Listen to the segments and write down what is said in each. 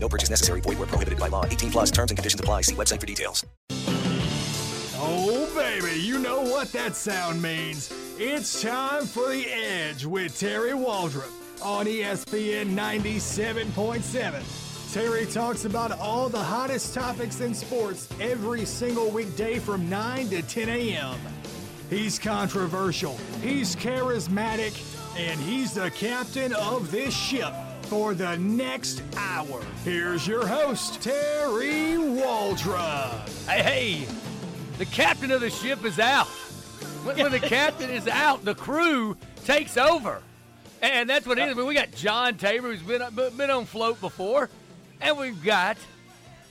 No purchase necessary. Void where prohibited by law. 18 plus terms and conditions apply. See website for details. Oh, baby, you know what that sound means. It's time for The Edge with Terry Waldrop on ESPN 97.7. Terry talks about all the hottest topics in sports every single weekday from 9 to 10 a.m. He's controversial, he's charismatic, and he's the captain of this ship for the next hour. Here's your host, Terry Waldrop. Hey, hey, the captain of the ship is out. When, when the captain is out, the crew takes over. And that's what it is. I mean, we got John Tabor, who's been, been on float before. And we've got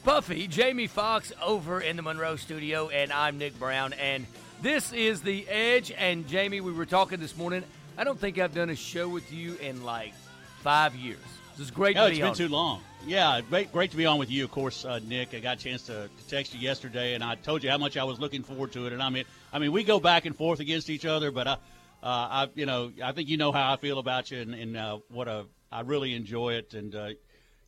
Puffy, Jamie Fox over in the Monroe studio. And I'm Nick Brown. And this is The Edge. And Jamie, we were talking this morning. I don't think I've done a show with you in like five years. This is great No, to it's be been on. too long. Yeah, great, great to be on with you. Of course, uh, Nick. I got a chance to, to text you yesterday, and I told you how much I was looking forward to it. And I mean, I mean, we go back and forth against each other, but I, uh, I, you know, I think you know how I feel about you, and, and uh, what a, I really enjoy it. And uh,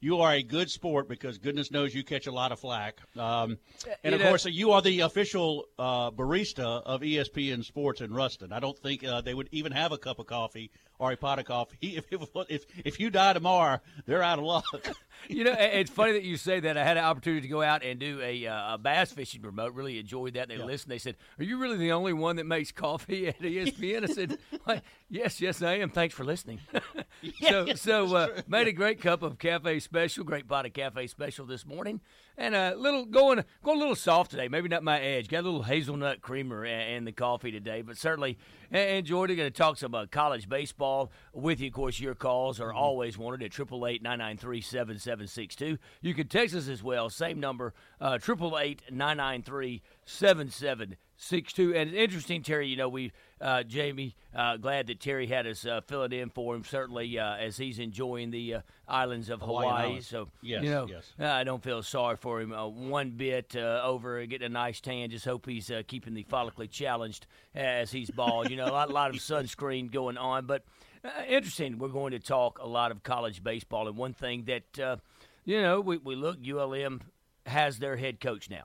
you are a good sport because goodness knows you catch a lot of flack. Um, and You of know- course, you are the official uh, barista of ESPN Sports in Ruston. I don't think uh, they would even have a cup of coffee or a pot of coffee if if if, if you die tomorrow, they're out of luck. You know, it's funny that you say that. I had an opportunity to go out and do a, uh, a bass fishing remote. Really enjoyed that. They listened. They said, "Are you really the only one that makes coffee at ESPN?" I said, "Why, "Yes, yes, I am. Thanks for listening." so, so uh, made a great cup of cafe special, great pot of cafe special this morning, and a little going going a little soft today. Maybe not my edge. Got a little hazelnut creamer in, the coffee today, but certainly uh, enjoyed it. Going to talk some uh, college baseball with you. Of course, your calls are always wanted at triple eight nine nine three seven seven six two. You can text us as well. Same number, uh, triple eight nine nine three seven seven six two. And it's interesting, Terry. You know, we uh, Jamie, uh, glad that Terry had us uh, fill it in for him. Certainly, uh, as he's enjoying the uh, islands of Hawaiian Hawaii. So Yes, you know, yes. I don't feel sorry for him uh, one bit uh, over getting a nice tan. Just hope he's uh, keeping the follically challenged as he's bald. You know, a lot, a lot of sunscreen going on. But uh, interesting, we're going to talk a lot of college baseball. And one thing that, uh, you know, we, we look, ULM has their head coach now.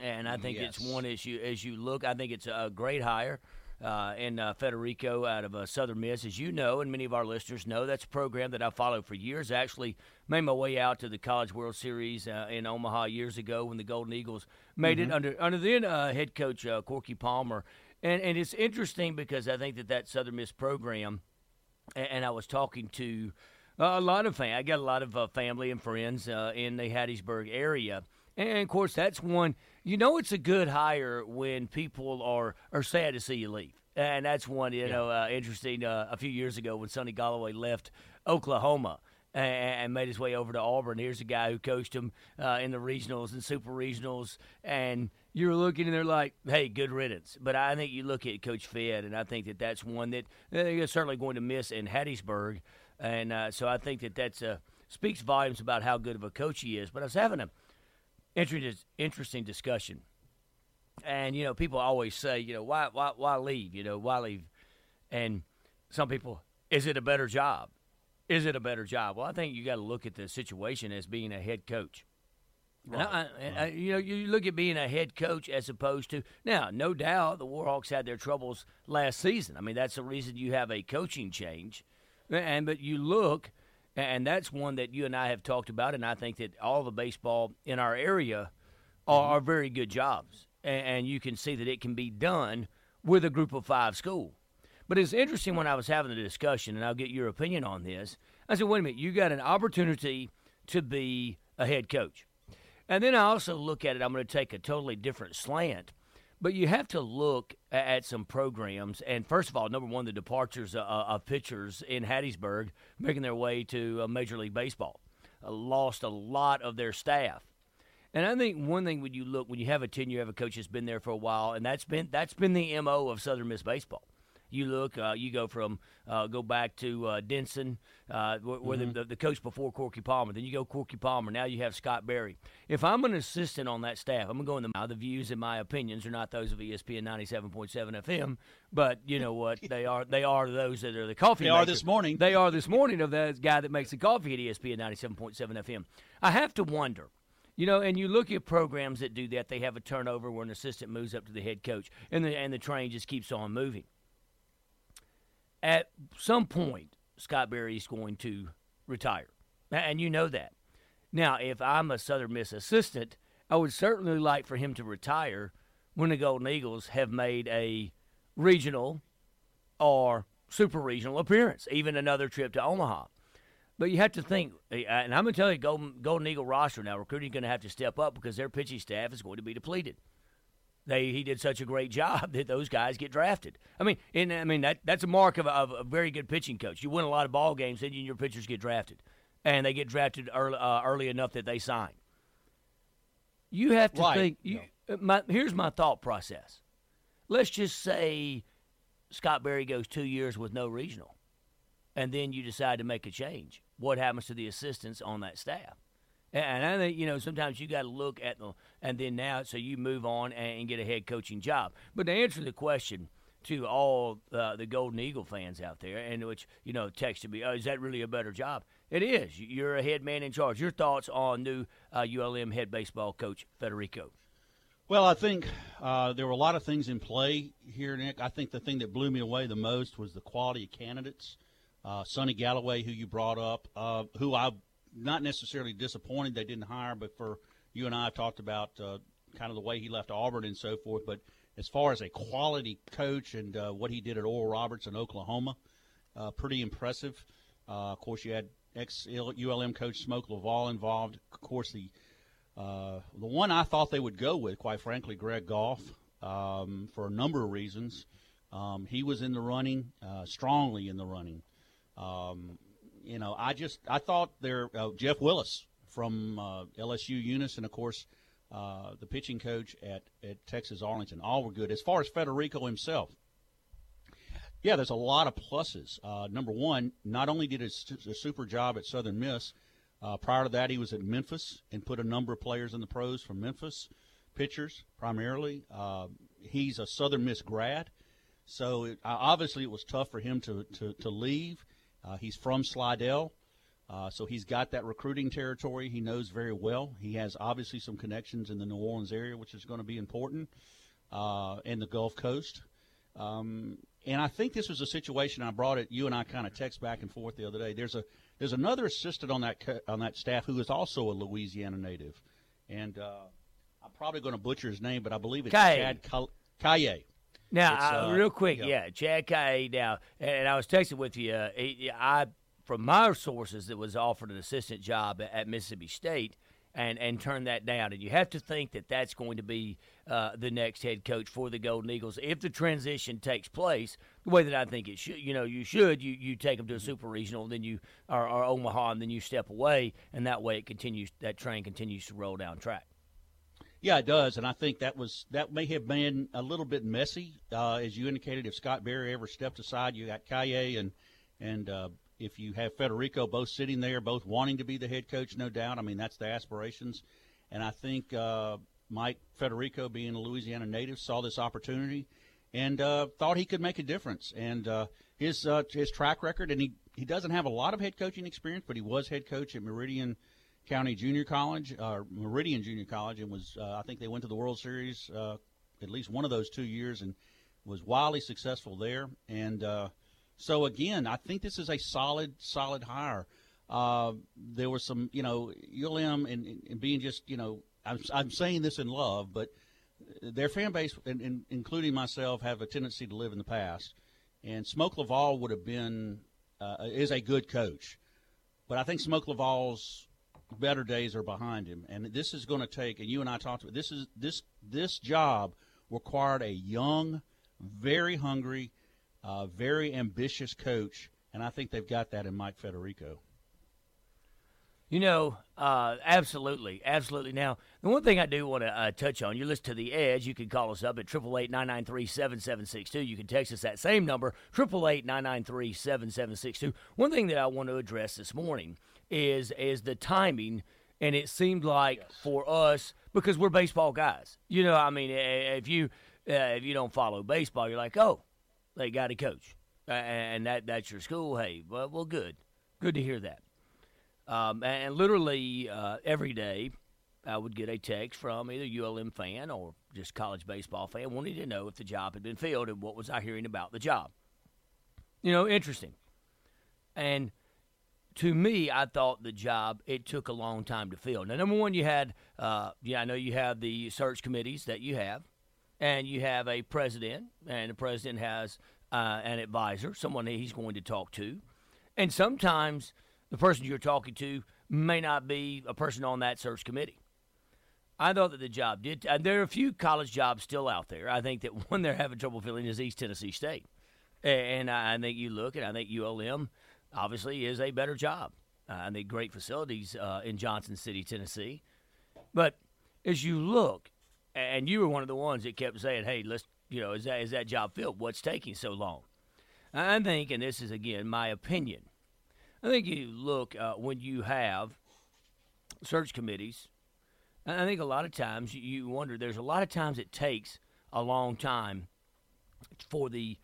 And I think it's Yes. one issue as you look. I think it's a great hire uh, in uh, Federico out of uh, Southern Miss. As you know, and many of our listeners know, that's a program that I followed for years. I actually made my way out to the College World Series uh, in Omaha years ago when the Golden Eagles made it under under then uh, head coach uh, Corky Palmer. And and it's interesting because I think that that Southern Miss program, and, and I was talking to uh, a lot of fam- I got a lot of uh, family and friends uh, in the Hattiesburg area, and of course that's one. You know, it's a good hire when people are are sad to see you leave, and that's one. You know, uh, interesting. Uh, a few years ago when Sunny Golloway left Oklahoma. a- And made his way over to Auburn. Here's a guy who coached him uh, in the regionals and super regionals, and you're looking and they're like, "Hey, good riddance." But I think you look at Coach Fed, and I think that that's one that they're certainly going to miss in Hattiesburg, and uh, so I think that that's uh, speaks volumes about how good of a coach he is. But I was having a interesting interesting discussion, and you know, people always say, you know, why why why leave? You know, why leave? And some people, is it a better job? Is it a better job? Well, I think you got to look at the situation as being a head coach. And I, I- you know, you look at being a head coach as opposed to now. No doubt, the Warhawks had their troubles last season. I mean, that's the reason you have a coaching change. And but you look, and that's one that you and I have talked about, and I think that all the baseball in our area are, mm-hmm. are very good jobs, and, and you can see that it can be done with a group of five school. But it's interesting when I was having the discussion, and I'll get your opinion on this. I said, wait a minute, you got an opportunity to be a head coach. And then I also look at it, I'm going to take a totally different slant. But you have to look at some programs. And first of all, number one, the departures uh, of pitchers in Hattiesburg making their way to uh, Major League Baseball uh, lost a lot of their staff. And I think one thing when you look when you have a tenure, you have a coach that's been there for a while, and that's been that's been the mo of Southern Miss baseball. You look, uh, you go from uh, go back to uh, Denson, uh, where, mm-hmm. the, the, coach before Corky Palmer. Then you go Corky Palmer. Now you have Scott Berry. If I'm an assistant on that staff, I'm going to go in the, the views and my opinions are not those of ESPN 97.7 FM, but you know what? they are they are those that are the coffee. They makers. are this morning. They are this morning of that guy that makes the coffee at ESPN 97.7 FM. I have to wonder. You know, and you look at programs that do that, they have a turnover where an assistant moves up to the head coach and the and the train just keeps on moving at some point, Scott Berry is going to retire. And you know that. Now, if I'm a Southern Miss assistant, I would certainly like for him to retire when the Golden Eagles have made a regional or super regional appearance, even another trip to Omaha. But you have to think, and I'm going to tell you, Golden, Golden Eagle roster now, recruiting is going to have to step up because their pitching staff is going to be depleted they he did such a great job that those guys get drafted. I mean, and I mean that that's a mark of a, of a very good pitching coach. You win a lot of ball games, then your pitchers get drafted, and they get drafted early, uh, early enough that they sign. You have to right. think. You, uh, my, here's my thought process. Let's just say Scott Berry goes two years with no regional, and then you decide to make a change. What happens to the assistants on that staff? And I think you know sometimes you got to look at the and then now so you move on and get a head coaching job. But to answer the question to all uh, the Golden Eagle fans out there, and which you know texted me, oh, is that really a better job? It is. You're a head man in charge. Your thoughts on new uh, ULM head baseball coach Federico? Well, I think uh, there were a lot of things in play here, Nick. I think the thing that blew me away the most was the quality of candidates. Uh, Sunny Golloway, who you brought up, uh, who I'm not necessarily disappointed they didn't hire, but for you and I have talked about uh, kind of the way he left Auburn and so forth. But as far as a quality coach and uh, what he did at Oral Roberts in Oklahoma, uh, pretty impressive. Uh, of course, you had ex ULM coach Smoke Laval involved. Of course, the uh, the one I thought they would go with, quite frankly, Greg Goff, um, for a number of reasons. Um, he was in the running, uh, strongly in the running. Um, you know, I just I thought there Jeff Willis from uh, LSU Eunice, and of course uh, the pitching coach at at Texas Arlington, all were good. As far as Federico himself, yeah, there's a lot of pluses. Uh, number one, not only did do a super job at Southern Miss. Uh, prior to that, he was at Memphis and put a number of players in the pros from Memphis, pitchers primarily. Uh, he's a Southern Miss grad, so it, obviously it was tough for him to, to, to leave. Uh, he's from Slidell, uh, so he's got that recruiting territory he knows very well. He has obviously some connections in the New Orleans area, which is going to be important, uh, and the Gulf Coast. Um, and I think this was a situation I brought it. You and I kind of text back and forth the other day. There's a there's another assistant on that on that staff who is also a Louisiana native, and uh, I'm probably going to butcher his name, but I believe it's. Chad Caillet. Now, uh, real quick, yeah, yeah Chad Kay. Now, and I was texting with you. Uh, I, from my sources, that was offered an assistant job at Mississippi State, and and turned that down. And you have to think that that's going to be uh, the next head coach for the Golden Eagles if the transition takes place the way that I think it should. You know, you should you you take them to a super regional, then you are, are Omaha, and then you step away, and that way it continues. That train continues to roll down track. Yeah, it does, and I think that was that may have been a little bit messy, uh, as you indicated. If Scott Berry ever stepped aside, you got Kaye and and uh, if you have Federico both sitting there, both wanting to be the head coach, no doubt. I mean, that's the aspirations, and I think uh, Mike Federico, being a Louisiana native, saw this opportunity and uh, thought he could make a difference. And uh, his uh, his track record, and he he doesn't have a lot of head coaching experience, but he was head coach at Meridian County Junior College, uh, Meridian Junior College, and was uh, I think they went to the World Series at least one of those two years and was wildly successful there. And so again, I think this is a solid, solid hire. Uh, there was some, you know, ULM and, and being just, you know, I'm, I'm saying this in love, but their fan base, and, and including myself, have a tendency to live in the past. And Smoke Laval would have been uh, is a good coach, but I think Smoke Laval's better days are behind him, and this is going to take. And you and I talked about this is this this job required a young, very hungry, uh, very ambitious coach, and I think they've got that in Mike Federico. You know, uh, absolutely, absolutely. Now, the one thing I do want to uh, touch on, you listen to the Edge. You can call us up at triple eight nine nine three seven seven six two. You can text us that same number triple eight nine nine three seven seven six two. One thing that I want to address this morning is is the timing, and it seemed like yes. for us because we're baseball guys. You know, I mean, if you uh, if you don't follow baseball, you're like, oh, they got a coach, and that that's your school. Hey, well, well, good, good to hear that. Um, and literally uh, every day, I would get a text from either ULM fan or just college baseball fan wanting to know if the job had been filled and what was I hearing about the job. You know, interesting. And to me, I thought the job it took a long time to fill. Now, number one, you had, uh, yeah, I know you have the search committees that you have, and you have a president, and the president has uh, an advisor, someone he's going to talk to, and sometimes the person you're talking to may not be a person on that search committee. I thought that the job did. Uh, there are a few college jobs still out there. I think that one they're having trouble filling is East Tennessee State, and I think you look and I think ULM obviously is a better job. Uh, I think great facilities uh, in Johnson City, Tennessee, but as you look, and you were one of the ones that kept saying, "Hey, let's you know, is that is that job filled? What's taking so long?" I think, and this is again my opinion. I think you look uh, when you have search committees. I think a lot of times you wonder. There's a lot of times it takes a long time for the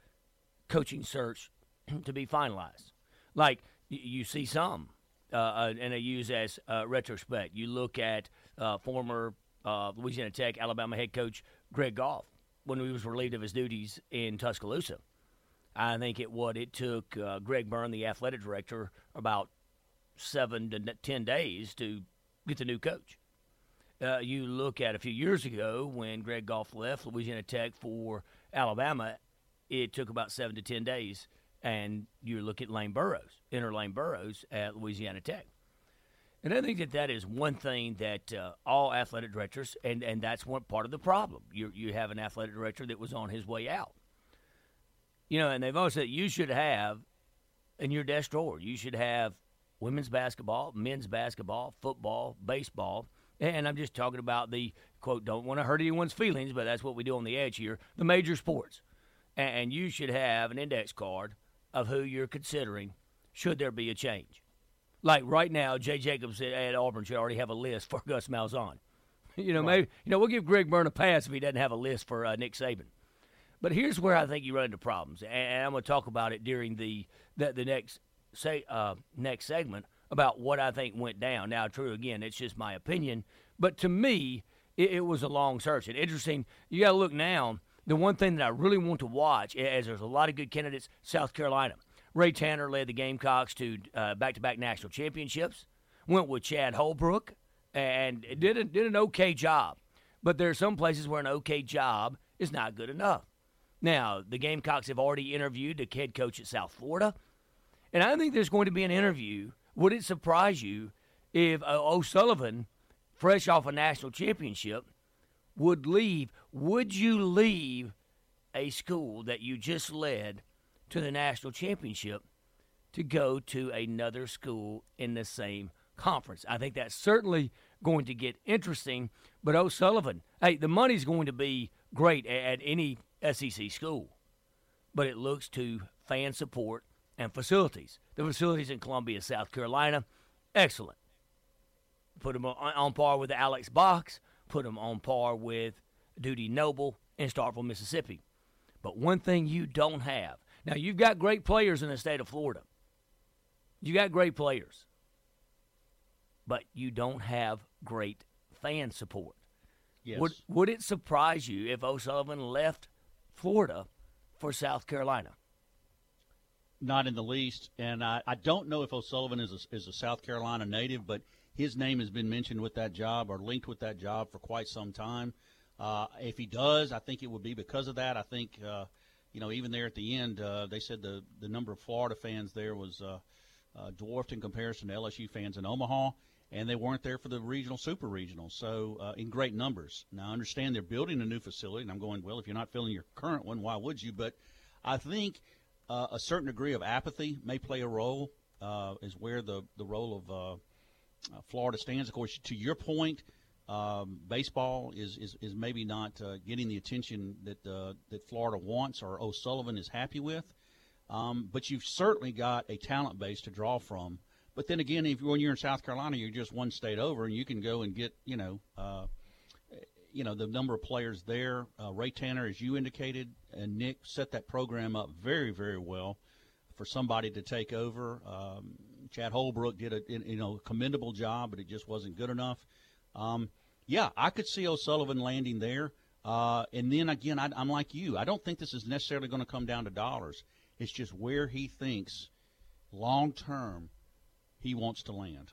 coaching search to be finalized. Like you see some, uh, uh, and I use as uh, retrospect. You look at uh, former uh, Louisiana Tech, Alabama head coach Greg Goff when he was relieved of his duties in Tuscaloosa. I think it what it took uh, Greg Byrne, the athletic director, about seven to ten days to get the new coach. Uh, you look at a few years ago when Greg Goff left Louisiana Tech for Alabama, it took about seven to ten days, and you look at Lane Burroughs, enter Lane Burroughs at Louisiana Tech. And I think that that is one thing that uh, all athletic directors, and, and that's one part of the problem. You you have an athletic director that was on his way out. You know, and they've also said you should have in your desk drawer, you should have women's basketball, men's basketball, football, baseball. And I'm just talking about the quote, don't want to hurt anyone's feelings, but that's what we do on the edge here the major sports. And you should have an index card of who you're considering should there be a change. Like right now, Jay Jacobs at Auburn should already have a list for Gus Malzahn. You know, right. maybe you know we'll give Greg Byrne a pass if he doesn't have a list for uh, Nick Saban. But here's where I think you run into problems, and I'm going to talk about it during the the, the next say uh, next segment about what I think went down. Now, true again, it's just my opinion, but to me, it, it was a long search. And interesting, you got to look now. The one thing that I really want to watch, as there's a lot of good candidates, South Carolina. Ray Tanner led the Gamecocks to uh, back-to-back national championships. Went with Chad Holbrook and did a, did an okay job. But there are some places where an okay job is not good enough. Now, the Gamecocks have already interviewed the head coach at South Florida. And I think there's going to be an interview. Would it surprise you if uh, O'Sullivan, fresh off a national championship, would leave? Would you leave a school that you just led to the national championship to go to another school in the same conference? I think that's certainly going to get interesting. But O'Sullivan, hey, the money's going to be great at any SEC school, but it looks to fan support and facilities. The facilities in Columbia, South Carolina, excellent. Put them on par with the Alex Box, put them on par with Dudy Noble in Starkville, Mississippi. But one thing you don't have now, you've got great players in the state of Florida. You got great players, but you don't have great fan support. Yes. Would would it surprise you if O'Sullivan left Florida for South Carolina? Not in the least, and I, I don't know if O'Sullivan is a, is a South Carolina native, but his name has been mentioned with that job or linked with that job for quite some time. Uh, if he does, I think it would be because of that. I think, uh, you know, even there at the end, uh, they said the the number of Florida fans there was uh, uh, dwarfed in comparison to LSU fans in Omaha and they weren't there for the regional, super regional. So uh, in great numbers. Now I understand they're building a new facility, and I'm going, well, if you're not filling your current one, why would you? But I think uh, a certain degree of apathy may play a role. Uh, is where the the role of Florida stands. Of course, to your point, um, baseball is, is, is maybe not uh, getting the attention that uh, that Florida wants or O'Sullivan is happy with. Um, but you've certainly got a talent base to draw from. But then again, if when you're in South Carolina, you're just one state over, and you can go and get you know uh, you know the number of players there. Uh, Ray Tanner, as you indicated, and Nick set that program up very very well for somebody to take over. Um, Chad Holbrook did a you know commendable job, but it just wasn't good enough. Um, yeah, I could see O'Sullivan landing there. Uh, and then again, I, I'm like you. I don't think this is necessarily going to come down to dollars. It's just where he thinks long term he wants to land.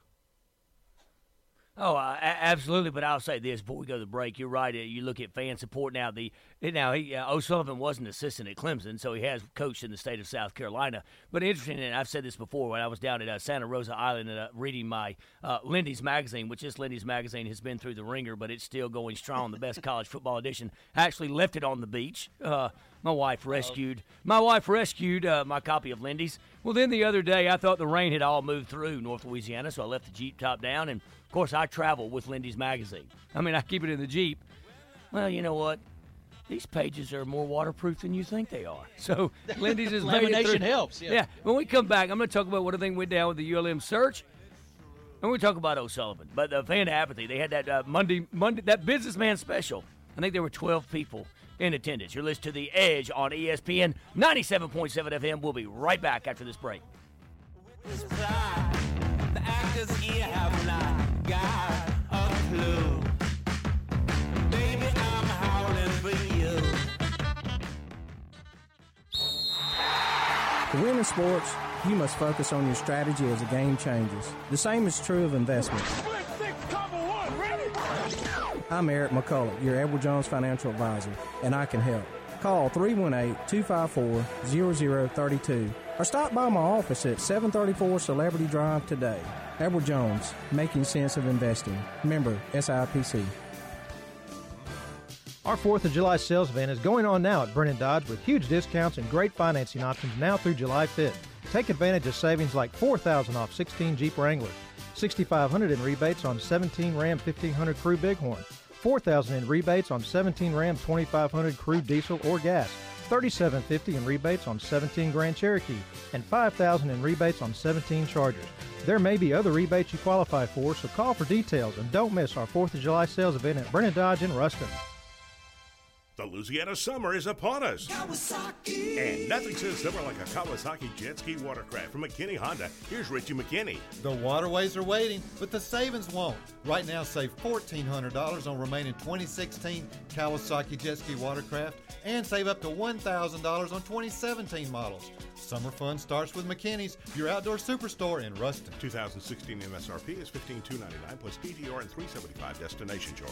Oh, uh, absolutely. But I'll say this before we go to the break. You're right. You look at fan support now. The now he uh, O'Sullivan was an assistant at Clemson, so he has coached in the state of South Carolina. But interesting, and I've said this before when I was down at uh, Santa Rosa Island and uh, reading my uh, Lindy's magazine, which is Lindy's magazine has been through the ringer, but it's still going strong. The best college football edition. I actually left it on the beach. My wife rescued my wife rescued uh, my copy of Lindy's. Well, then the other day I thought the rain had all moved through North Louisiana, so I left the Jeep top down and of course, I travel with Lindy's magazine. I mean, I keep it in the Jeep. Well, you know what? These pages are more waterproof than you think they are. So Lindy's is lamination helps. Yeah. yeah. When we come back, I'm going to talk about what I think went down with the ULM search, and we talk about O'Sullivan. But the fan apathy, they had that uh, Monday Monday that businessman special. I think there were 12 people in attendance. You're listening to the Edge on ESPN 97.7 FM. We'll be right back after this break got a clue. Baby, I'm howling for you. To win in sports, you must focus on your strategy as the game changes. The same is true of investments. I'm Eric McCullough, your Edward Jones financial advisor, and I can help. Call 318-254-0032 or stop by my office at 734 Celebrity Drive today. Edward Jones, Making Sense of Investing. Member SIPC. Our 4th of July sales event is going on now at Brennan Dodge with huge discounts and great financing options now through July 5th. Take advantage of savings like 4000 off 16 Jeep Wranglers, 6500 in rebates on 17 Ram 1500 Crew Bighorn, 4000 in rebates on 17 Ram 2500 Crew Diesel or Gas, 3750 in rebates on 17 Grand Cherokee, and 5000 in rebates on 17 Chargers. There may be other rebates you qualify for, so call for details and don't miss our 4th of July sales event at Brennan Dodge in Ruston. The Louisiana summer is upon us. Kawasaki. And nothing says summer like a Kawasaki jet ski watercraft from McKinney Honda. Here's Richie McKinney. The waterways are waiting, but the savings won't. Right now, save $1,400 on remaining 2016 Kawasaki jet ski watercraft and save up to $1,000 on 2017 models. Summer fun starts with McKinney's, your outdoor superstore in Ruston. 2016 MSRP is 15,299 plus PTR and 375 destination charge.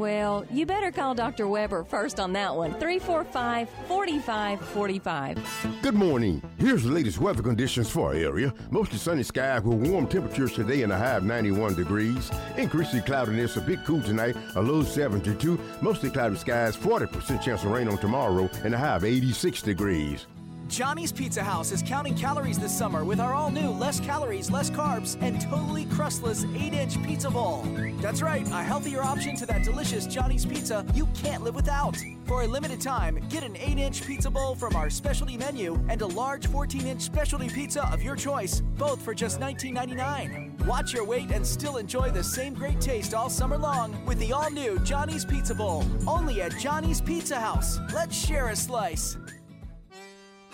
Well, you better call Dr. Weber first on that one. 345 4545. Good morning. Here's the latest weather conditions for our area. Mostly sunny skies with warm temperatures today in a high of 91 degrees. Increasing cloudiness, a bit cool tonight, a low 72. Mostly cloudy skies, 40% chance of rain on tomorrow, and a high of 86 degrees. Johnny's Pizza House is counting calories this summer with our all new less calories, less carbs, and totally crustless 8 inch pizza bowl. That's right, a healthier option to that delicious Johnny's Pizza you can't live without. For a limited time, get an 8 inch pizza bowl from our specialty menu and a large 14 inch specialty pizza of your choice, both for just $19.99. Watch your weight and still enjoy the same great taste all summer long with the all new Johnny's Pizza Bowl. Only at Johnny's Pizza House. Let's share a slice.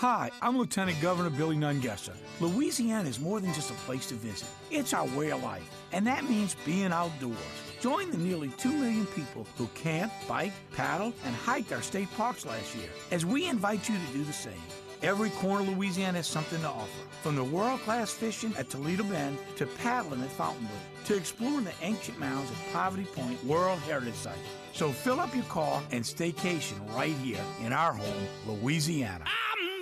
Hi, I'm Lieutenant Governor Billy Nungesser. Louisiana is more than just a place to visit. It's our way of life, and that means being outdoors. Join the nearly 2 million people who camped, bike, paddled, and hiked our state parks last year as we invite you to do the same. Every corner of Louisiana has something to offer. From the world-class fishing at Toledo Bend to paddling at Fontainebleau to exploring the ancient mounds of Poverty Point World Heritage Site. So fill up your car and staycation right here in our home, Louisiana. I'm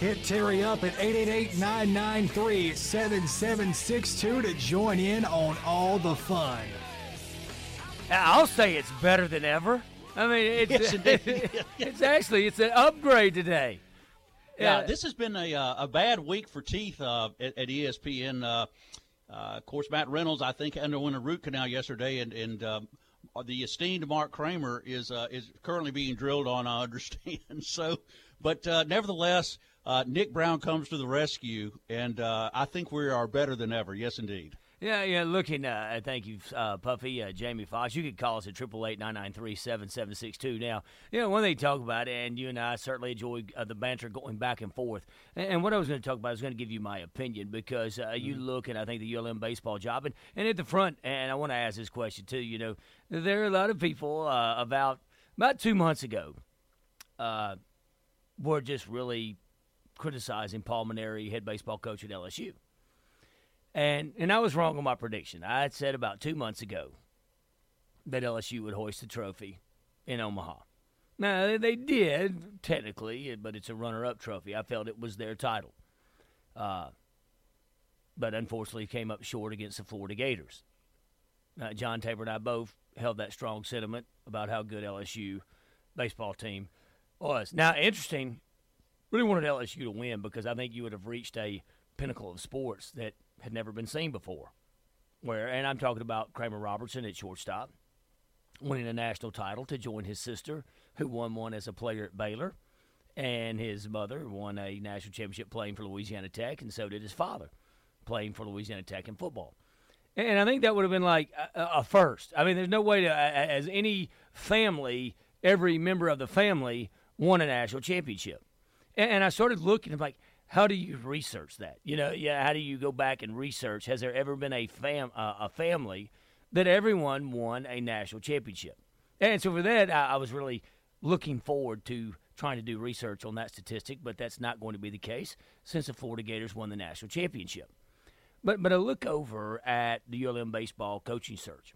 Hit Terry up at 888-993-7762 to join in on all the fun. I'll say it's better than ever. I mean, it's Yes, it's actually it's an upgrade today. Yeah, this has been a uh, a bad week for teeth uh, at, at ESPN. Uh, uh, of course, Matt Reynolds, I think, underwent a root canal yesterday, and and um, the esteemed Mark Kramer is uh, is currently being drilled on. I understand. So, but uh, nevertheless, uh, Nick Brown comes to the rescue, and uh, I think we are better than ever. Yes, indeed. Yeah, yeah. Looking, uh, thank you, uh, Puffy, uh, Jamie Foxx. You could call us at triple eight nine nine three seven seven six two. Now, you know, one thing to talk about, and you and I certainly enjoy uh, the banter going back and forth. And, and what I was going to talk about is going to give you my opinion because uh, you look and I think the ULM baseball job, and, and at the front, and I want to ask this question too. You know, there are a lot of people uh, about about two months ago uh, were just really criticizing Paul Mainieri, head baseball coach at LSU. And and I was wrong on my prediction. I had said about two months ago that LSU would hoist the trophy in Omaha. Now they did technically, but it's a runner-up trophy. I felt it was their title, uh, but unfortunately came up short against the Florida Gators. Uh, John Tabor and I both held that strong sentiment about how good LSU baseball team was. Now, interesting. Really wanted LSU to win because I think you would have reached a pinnacle of sports that had never been seen before. Where, and I'm talking about Kramer Robertson at shortstop, winning a national title to join his sister, who won one as a player at Baylor, and his mother won a national championship playing for Louisiana Tech, and so did his father, playing for Louisiana Tech in football. And I think that would have been like a, a first. I mean, there's no way to, as any family, every member of the family won a national championship. And, and I started looking, I'm like, how do you research that? You know, yeah, how do you go back and research? Has there ever been a fam uh, a family that everyone won a national championship? And so for that, I, I was really looking forward to trying to do research on that statistic, but that's not going to be the case since the Florida Gators won the national championship. But but I look over at the ULM baseball coaching search,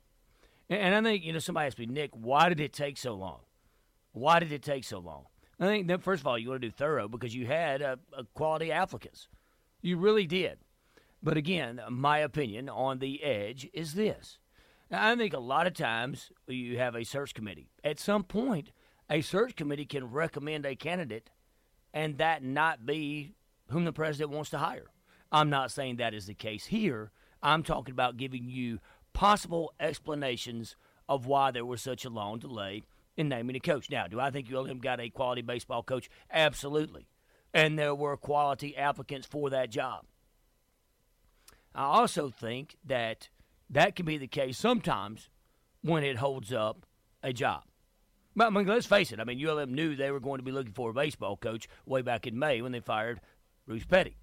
and, and I think you know somebody asked me, Nick, why did it take so long? Why did it take so long? I think that first of all, you want to do thorough because you had a, a quality applicants. You really did. But again, my opinion on the edge is this. Now, I think a lot of times you have a search committee. At some point, a search committee can recommend a candidate and that not be whom the president wants to hire. I'm not saying that is the case here. I'm talking about giving you possible explanations of why there was such a long delay in naming a coach. Now, do I think ULM got a quality baseball coach? Absolutely. And there were quality applicants for that job. I also think that that can be the case sometimes when it holds up a job. But I mean, let's face it. I mean, ULM knew they were going to be looking for a baseball coach way back in May when they fired Bruce Petty.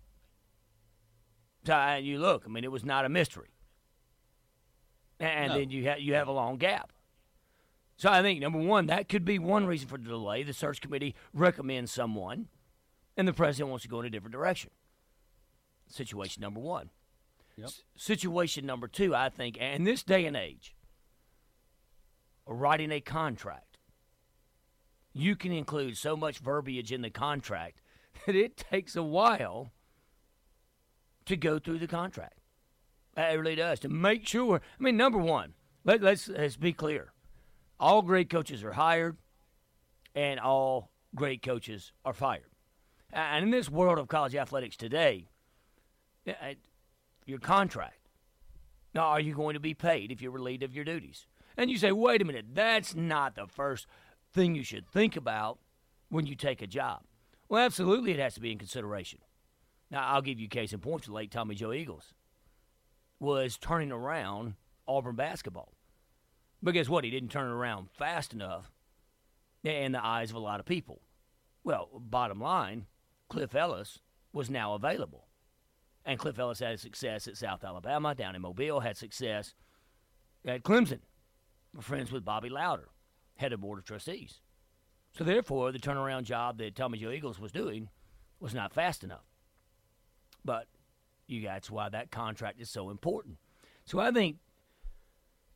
So, and you look, I mean, it was not a mystery. And No. then you ha- you have a long gap. So I think number one, that could be one reason for the delay. The search committee recommends someone, and the president wants to go in a different direction. Situation number one. Yep. S- situation number two, I think, and this day and age, writing a contract, you can include so much verbiage in the contract that it takes a while to go through the contract. It really does to make sure. I mean, number one, let, let's let's be clear: all great coaches are hired, and all great coaches are fired. And in this world of college athletics today, uh, your contract. Now, are you going to be paid if you're relieved of your duties? And you say, wait a minute, that's not the first thing you should think about when you take a job. Well, absolutely, it has to be in consideration. Now, I'll give you case in point. The late Tommy Joe Eagles was turning around Auburn basketball. But guess what? He didn't turn around fast enough in the eyes of a lot of people. Well, bottom line, Cliff Ellis was now available. And Cliff Ellis had success at South Alabama, down in Mobile, had success at Clemson. We're friends with Bobby Lowder, head of Board of Trustees. So therefore, the turnaround job that Tommy Joe Eagles was doing was not fast enough. But you that's why that contract is so important. So I think,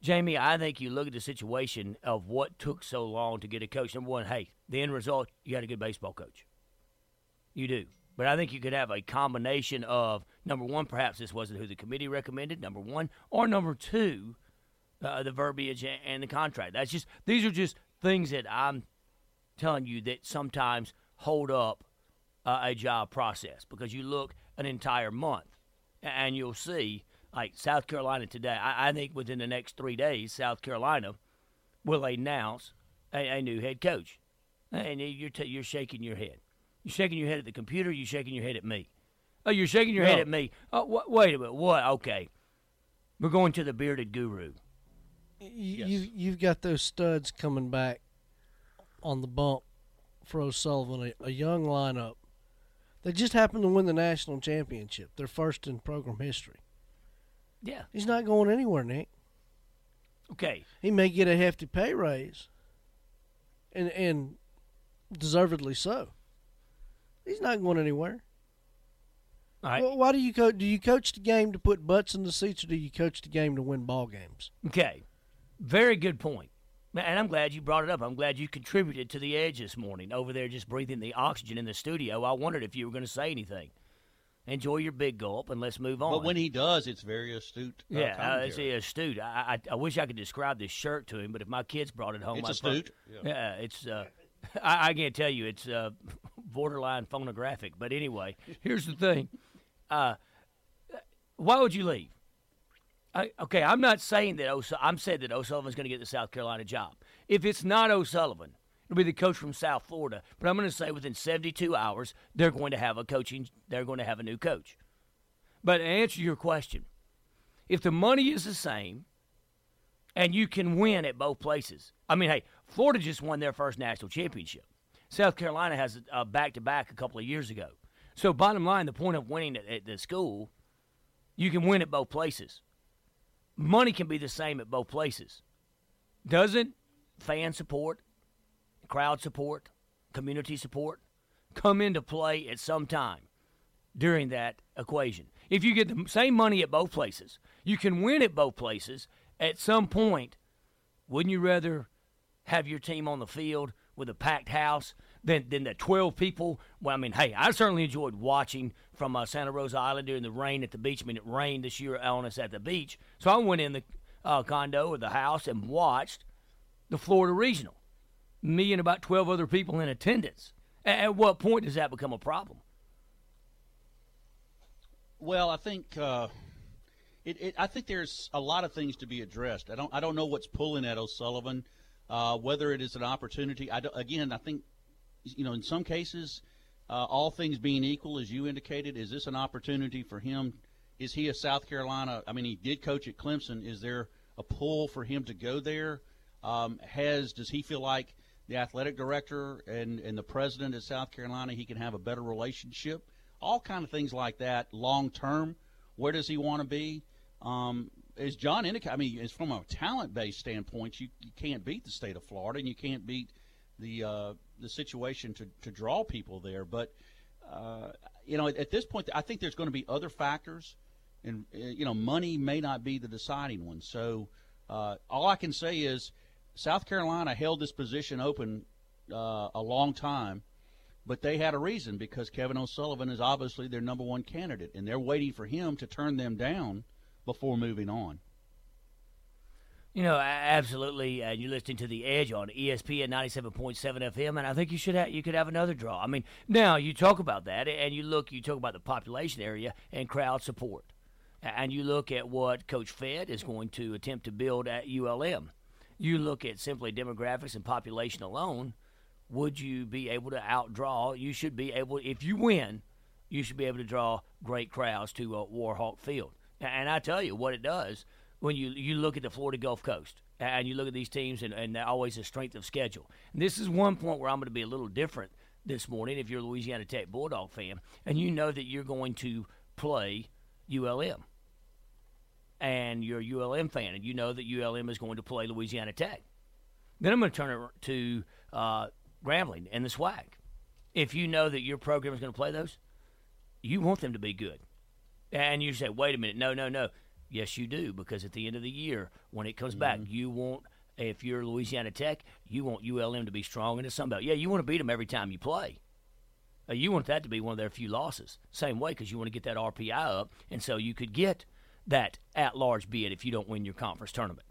Jamie, I think you look at the situation of what took so long to get a coach. Number one, hey, the end result, you got a good baseball coach. You do. But I think you could have a combination of number one, perhaps this wasn't who the committee recommended, number one, or number two, uh, the verbiage and the contract. That's just these are just things that I'm telling you that sometimes hold up uh, a job process because you look an entire month and you'll see like South Carolina today. I, I think within the next three days, South Carolina will announce a, a new head coach, and you're t- you're shaking your head. You're shaking your head at the computer. You're shaking your head at me. Oh, you're shaking your No. head at me. Oh, wh- wait a minute. What? Okay. We're going to the bearded guru. You, you you've got those studs coming back on the bump for O'Sullivan, a, a young lineup. They just happened to win the national championship, their first in program history. Yeah. He's not going anywhere, Nick. Okay. He may get a hefty pay raise, and and deservedly so. He's not going anywhere. All right. Well, why do you coach? Do you coach the game to put butts in the seats, or do you coach the game to win ball games? Okay. Very good point. And I'm glad you brought it up. I'm glad you contributed to the edge this morning over there just breathing the oxygen in the studio. I wondered if you were going to say anything. Enjoy your big gulp and let's move on. But when he does, it's very astute. uh, yeah, uh, it's astute. I, I I wish I could describe this shirt to him, but if my kids brought it home, It's I'd astute. Yeah, it's. Uh, I, I can't tell you. It's uh, borderline phonographic. But anyway, here's the thing. Uh, why would you leave? I, okay, I'm not saying that. O'Su- I'm saying that O'Sullivan's going to get the South Carolina job. If it's not O'Sullivan, it'll be the coach from South Florida. But I'm going to say within 72 hours, they're going to have a coaching. They're going to have a new coach. But to answer your question, if the money is the same, and you can win at both places. I mean, hey, Florida just won their first national championship. South Carolina has a back to back a couple of years ago. So, bottom line, the point of winning at, at the school, you can win at both places. Money can be the same at both places. Doesn't fan support, crowd support, community support come into play at some time during that equation? If you get the same money at both places, you can win at both places. At some point, wouldn't you rather have your team on the field with a packed house than, than the 12 people? Well, I mean, hey, I certainly enjoyed watching from uh, Santa Rosa Island during the rain at the beach. I mean, it rained this year on us at the beach. So I went in the uh, condo or the house and watched the Florida Regional. Me and about 12 other people in attendance. At what point does that become a problem? Well, I think uh, it, it. I think there's a lot of things to be addressed. I don't. I don't know what's pulling at O'Sullivan. Uh, whether it is an opportunity. I again, I think you know, in some cases, uh, all things being equal, as you indicated, is this an opportunity for him? Is he a South Carolina? I mean, he did coach at Clemson. Is there a pull for him to go there? Um, has does he feel like the athletic director and, and the president at South Carolina he can have a better relationship? All kind of things like that. Long term, where does he want to be? Um, John I mean, it's from a talent based standpoint, you, you can't beat the state of Florida, and you can't beat the uh, the situation to, to draw people there. But uh, you know, at, at this point, I think there's going to be other factors, and uh, you know, money may not be the deciding one. So uh, all I can say is, South Carolina held this position open uh, a long time, but they had a reason because Kevin O'Sullivan is obviously their number one candidate, and they're waiting for him to turn them down before moving on. You know, absolutely. And you're listening to the Edge on ESPN 97.7 FM, and I think you should have, you could have another draw. I mean, now you talk about that, and you look, you talk about the population area and crowd support, and you look at what Coach Fed is going to attempt to build at ULM. You look at simply demographics and population alone. Would you be able to outdraw? You should be able, if you win you should be able to draw great crowds to uh, Warhawk Field. And I tell you what it does when you you look at the Florida Gulf Coast and you look at these teams and, and always a strength of schedule. And this is one point where I'm going to be a little different this morning if you're a Louisiana Tech Bulldog fan and you know that you're going to play ULM and you're a ULM fan and you know that ULM is going to play Louisiana Tech. Then I'm going to turn it to uh, Grambling and the swag. If you know that your program is going to play those, you want them to be good. And you say, wait a minute, no, no, no. Yes, you do, because at the end of the year, when it comes mm-hmm. back, you want, if you're Louisiana Tech, you want ULM to be strong in the Sun Belt. Yeah, you want to beat them every time you play. Uh, you want that to be one of their few losses. Same way, because you want to get that RPI up, and so you could get that at-large bid if you don't win your conference tournament.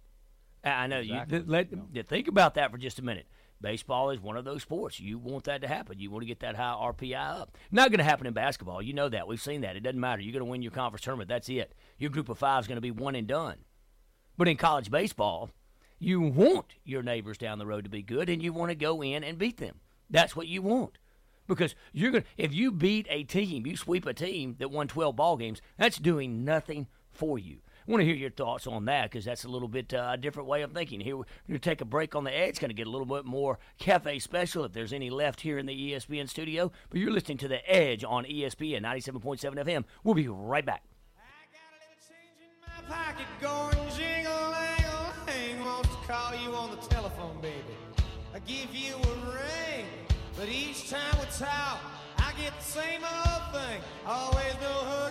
I know exactly. you. Let, let, think about that for just a minute. Baseball is one of those sports. You want that to happen. You want to get that high RPI up. Not going to happen in basketball. You know that. We've seen that. It doesn't matter. You're going to win your conference tournament. That's it. Your group of five is going to be one and done. But in college baseball, you want your neighbors down the road to be good, and you want to go in and beat them. That's what you want. Because you're going to, if you beat a team, you sweep a team that won 12 ball games, that's doing nothing for you. I want to hear your thoughts on that because that's a little bit uh, a different way of thinking. Here, we're to take a break on the edge, going to get a little bit more cafe special if there's any left here in the ESPN studio. But you're listening to The Edge on ESPN 97.7 FM. We'll be right back. pocket jingle Wants to call you on the telephone, baby. I give you a ring, but each time we talk, I get the same old thing. Always no huggy,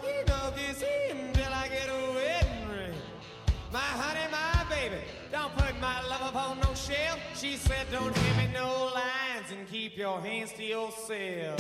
my honey, my baby, don't put my love upon no shelf. She said, don't give me no lines and keep your hands to yourself.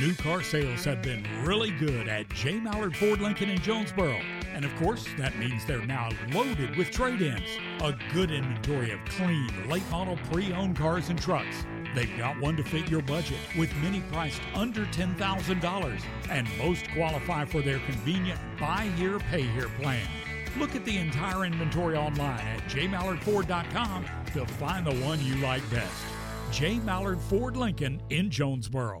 New car sales have been really good at J. Mallard Ford Lincoln in Jonesboro. And of course, that means they're now loaded with trade ins. A good inventory of clean, late model pre owned cars and trucks. They've got one to fit your budget, with many priced under $10,000. And most qualify for their convenient buy here, pay here plan. Look at the entire inventory online at jmallardford.com to find the one you like best. J. Mallard Ford Lincoln in Jonesboro.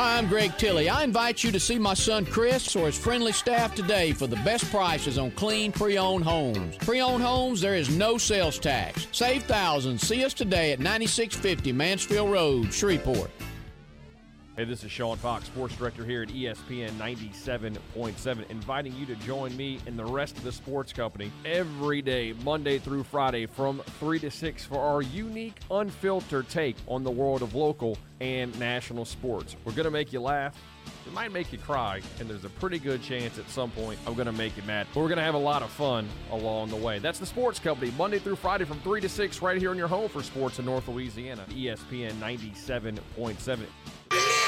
Hi, I'm Greg Tilley. I invite you to see my son Chris or his friendly staff today for the best prices on clean pre-owned homes. Pre-owned homes, there is no sales tax. Save thousands. See us today at 9650 Mansfield Road, Shreveport. Hey, this is Sean Fox, sports director here at ESPN 97.7, inviting you to join me and the rest of the sports company every day, Monday through Friday, from 3 to 6 for our unique, unfiltered take on the world of local and national sports. We're going to make you laugh. It might make you cry, and there's a pretty good chance at some point I'm going to make you mad. But we're going to have a lot of fun along the way. That's the Sports Company, Monday through Friday from 3 to 6, right here in your home for sports in North Louisiana, ESPN 97.7.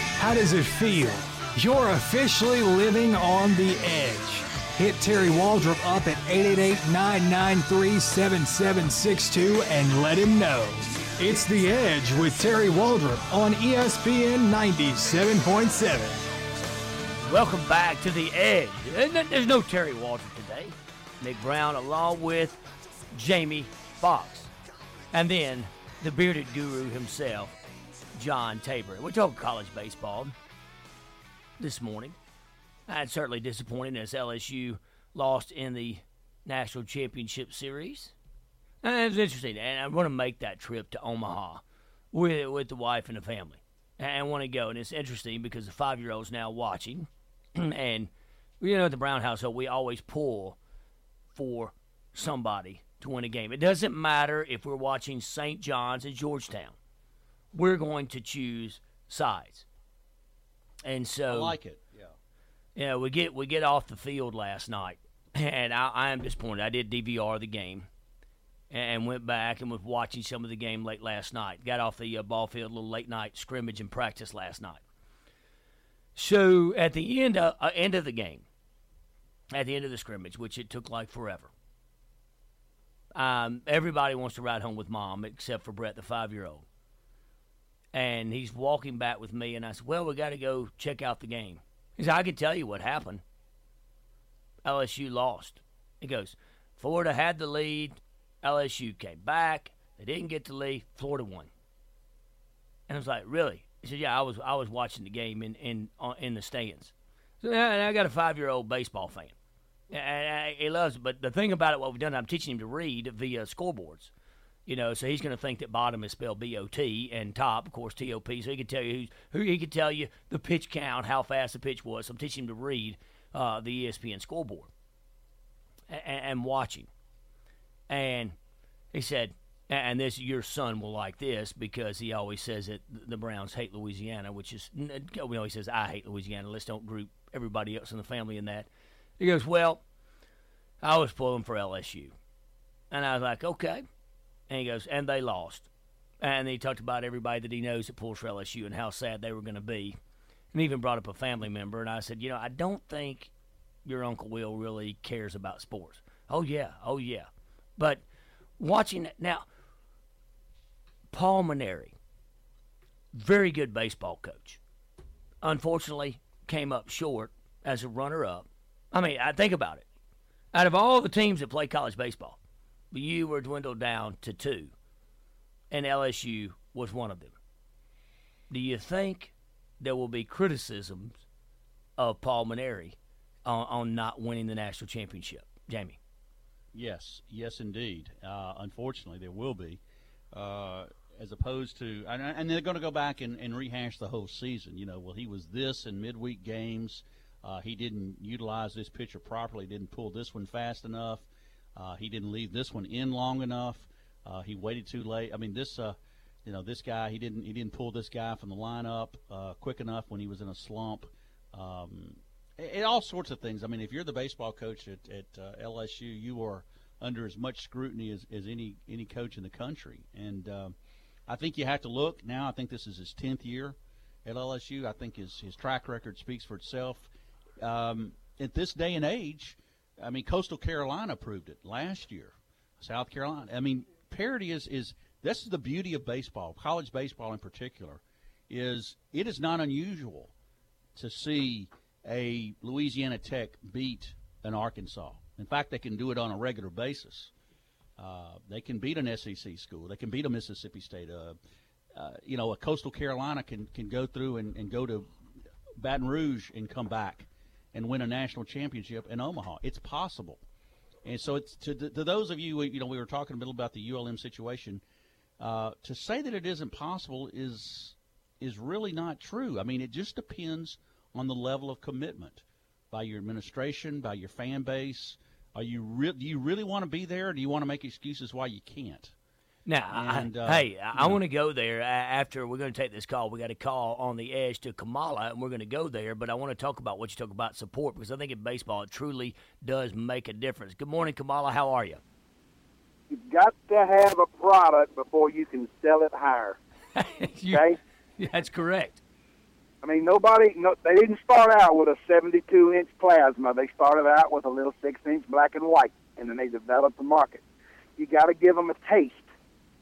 How does it feel? You're officially living on the edge. Hit Terry Waldrop up at 888-993-7762 and let him know. It's The Edge with Terry Waldrop on ESPN 97.7. Welcome back to The Edge. There's no Terry Waldrop today. Nick Brown along with Jamie Fox. And then the bearded guru himself, John Tabor. We're talking college baseball this morning. And certainly disappointing as LSU lost in the national championship series. Uh, and it's interesting, and I want to make that trip to Omaha with with the wife and the family. And want to go, and it's interesting because the five year old's now watching, and you know at the Brown household we always pull for somebody to win a game. It doesn't matter if we're watching St. John's and Georgetown we're going to choose sides. And so I like it. Yeah. you know, we get we get off the field last night, and I, I am disappointed. I did DVR the game, and went back and was watching some of the game late last night. Got off the uh, ball field a little late night scrimmage and practice last night. So at the end of, uh, end of the game, at the end of the scrimmage, which it took like forever, um, everybody wants to ride home with mom except for Brett, the five year old. And he's walking back with me, and I said, Well, we got to go check out the game. He said, I can tell you what happened. LSU lost. He goes, Florida had the lead. LSU came back. They didn't get the lead. Florida won. And I was like, Really? He said, Yeah, I was I was watching the game in in uh, in the stands. So and I got a five year old baseball fan. And he loves it. But the thing about it, what we've done, I'm teaching him to read via scoreboards. You know, so he's going to think that bottom is spelled B-O-T and top, of course, T-O-P. So he can tell you who he can tell you the pitch count, how fast the pitch was. So I'm teaching him to read uh, the ESPN scoreboard and, and watching. And he said, and this your son will like this because he always says that the Browns hate Louisiana, which is you know he says I hate Louisiana. Let's don't group everybody else in the family in that. He goes, well, I was pulling for LSU, and I was like, okay. And he goes, and they lost. And he talked about everybody that he knows at pulls for LSU and how sad they were going to be, and even brought up a family member. And I said, you know, I don't think your uncle Will really cares about sports. Oh yeah, oh yeah, but watching it now Paul Mainieri, very good baseball coach. Unfortunately, came up short as a runner up. I mean, I think about it. Out of all the teams that play college baseball, you were dwindled down to two, and LSU was one of them. Do you think there will be criticisms of Paul Mainieri on, on not winning the national championship, Jamie? Yes, yes, indeed. Uh, unfortunately, there will be. Uh, as opposed to, and, and they're going to go back and, and, rehash the whole season. You know, well, he was this in midweek games. Uh, he didn't utilize this pitcher properly. Didn't pull this one fast enough. Uh, he didn't leave this one in long enough. Uh, he waited too late. I mean, this, uh, you know, this guy he didn't he didn't pull this guy from the lineup uh, quick enough when he was in a slump. Um, it, all sorts of things. I mean, if you're the baseball coach at, at uh, LSU, you are under as much scrutiny as, as any any coach in the country. And um, I think you have to look now. I think this is his tenth year at LSU. I think his his track record speaks for itself. Um, at this day and age, I mean, Coastal Carolina proved it last year. South Carolina. I mean, parity is is this is the beauty of baseball, college baseball in particular, is it is not unusual to see a Louisiana Tech beat an Arkansas. In fact, they can do it on a regular basis. Uh, they can beat an SEC school. They can beat a Mississippi State. Uh, uh, you know, a Coastal Carolina can, can go through and, and go to Baton Rouge and come back and win a national championship in Omaha. It's possible. And so it's to, to those of you, you know, we were talking a little about the ULM situation. Uh, to say that it isn't possible is is really not true. I mean, it just depends on the level of commitment by your administration, by your fan base, are you re- do you really want to be there, or do you want to make excuses why you can't? Now, and, I, uh, hey, I, I want to go there after we're going to take this call. We got a call on the edge to Kamala, and we're going to go there. But I want to talk about what you talk about support because I think in baseball it truly does make a difference. Good morning, Kamala. How are you? You've got to have a product before you can sell it higher. you, okay, that's correct. I mean, nobody, no, they didn't start out with a 72 inch plasma. They started out with a little six inch black and white, and then they developed the market. You got to give them a taste,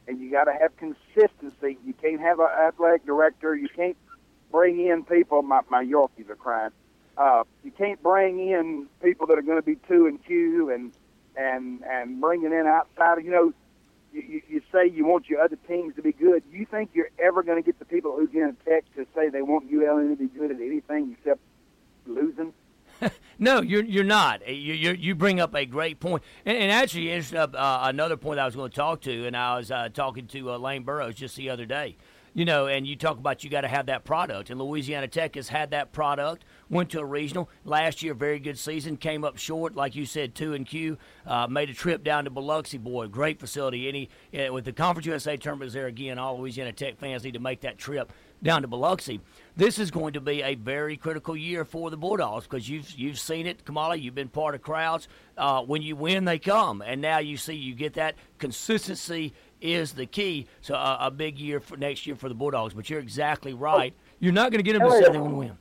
and you got to have consistency. You can't have an athletic director. You can't bring in people. My my Yorkies are crying. Uh, you can't bring in people that are going to be two and Q and and and bringing in outside. You know, you, you say you want your other teams to be good. You think you're ever going to get the people who a text to say they want ULM to be good at anything except losing? no, you're you're not. You you you bring up a great point, and, and actually, it's uh, another point I was going to talk to, and I was uh, talking to uh, Lane Burroughs just the other day you know, and you talk about you got to have that product. And Louisiana Tech has had that product. Went to a regional last year, very good season. Came up short, like you said, two and Q. Uh, made a trip down to Biloxi. Boy, great facility. Any uh, with the Conference USA tournaments there again, all Louisiana Tech fans need to make that trip down to Biloxi. This is going to be a very critical year for the Bulldogs because you've you've seen it, Kamala. You've been part of crowds. Uh, when you win, they come, and now you see you get that consistency is the key. So uh, a big year for next year for the Bulldogs. But you're exactly right. You're not going to get them to say they want to win.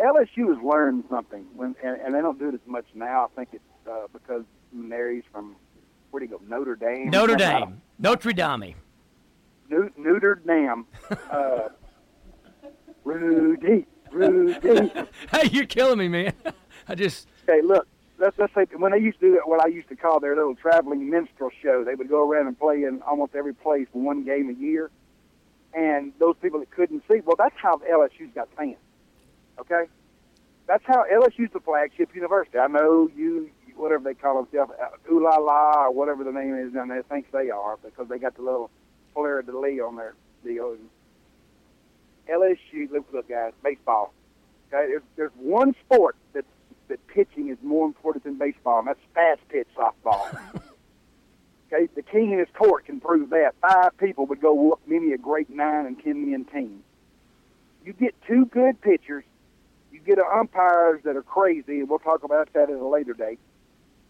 LSU has learned something, when, and, and they don't do it as much now. I think it's uh, because Mary's from where do you go? Notre Dame. Notre Dame. Notre Dame. New, Notre Dame. Uh, Rudy. Rudy. hey, you're killing me, man. I just. Okay, look. Let's, let's say when they used to do that, what I used to call their little traveling minstrel show, they would go around and play in almost every place one game a year. And those people that couldn't see, well, that's how LSU's got fans. Okay, that's how LSU's the flagship university. I know you, whatever they call themselves, uh, ooh la la, or whatever the name is down there, thinks they are because they got the little fleur de lis on their deal. LSU, look, look, guys, baseball. Okay, there's there's one sport that that pitching is more important than baseball, and that's fast pitch softball. okay, the king in his court can prove that. Five people would go whoop many a great nine and ten man team. You get two good pitchers, you get umpires that are crazy, and we'll talk about that at a later date.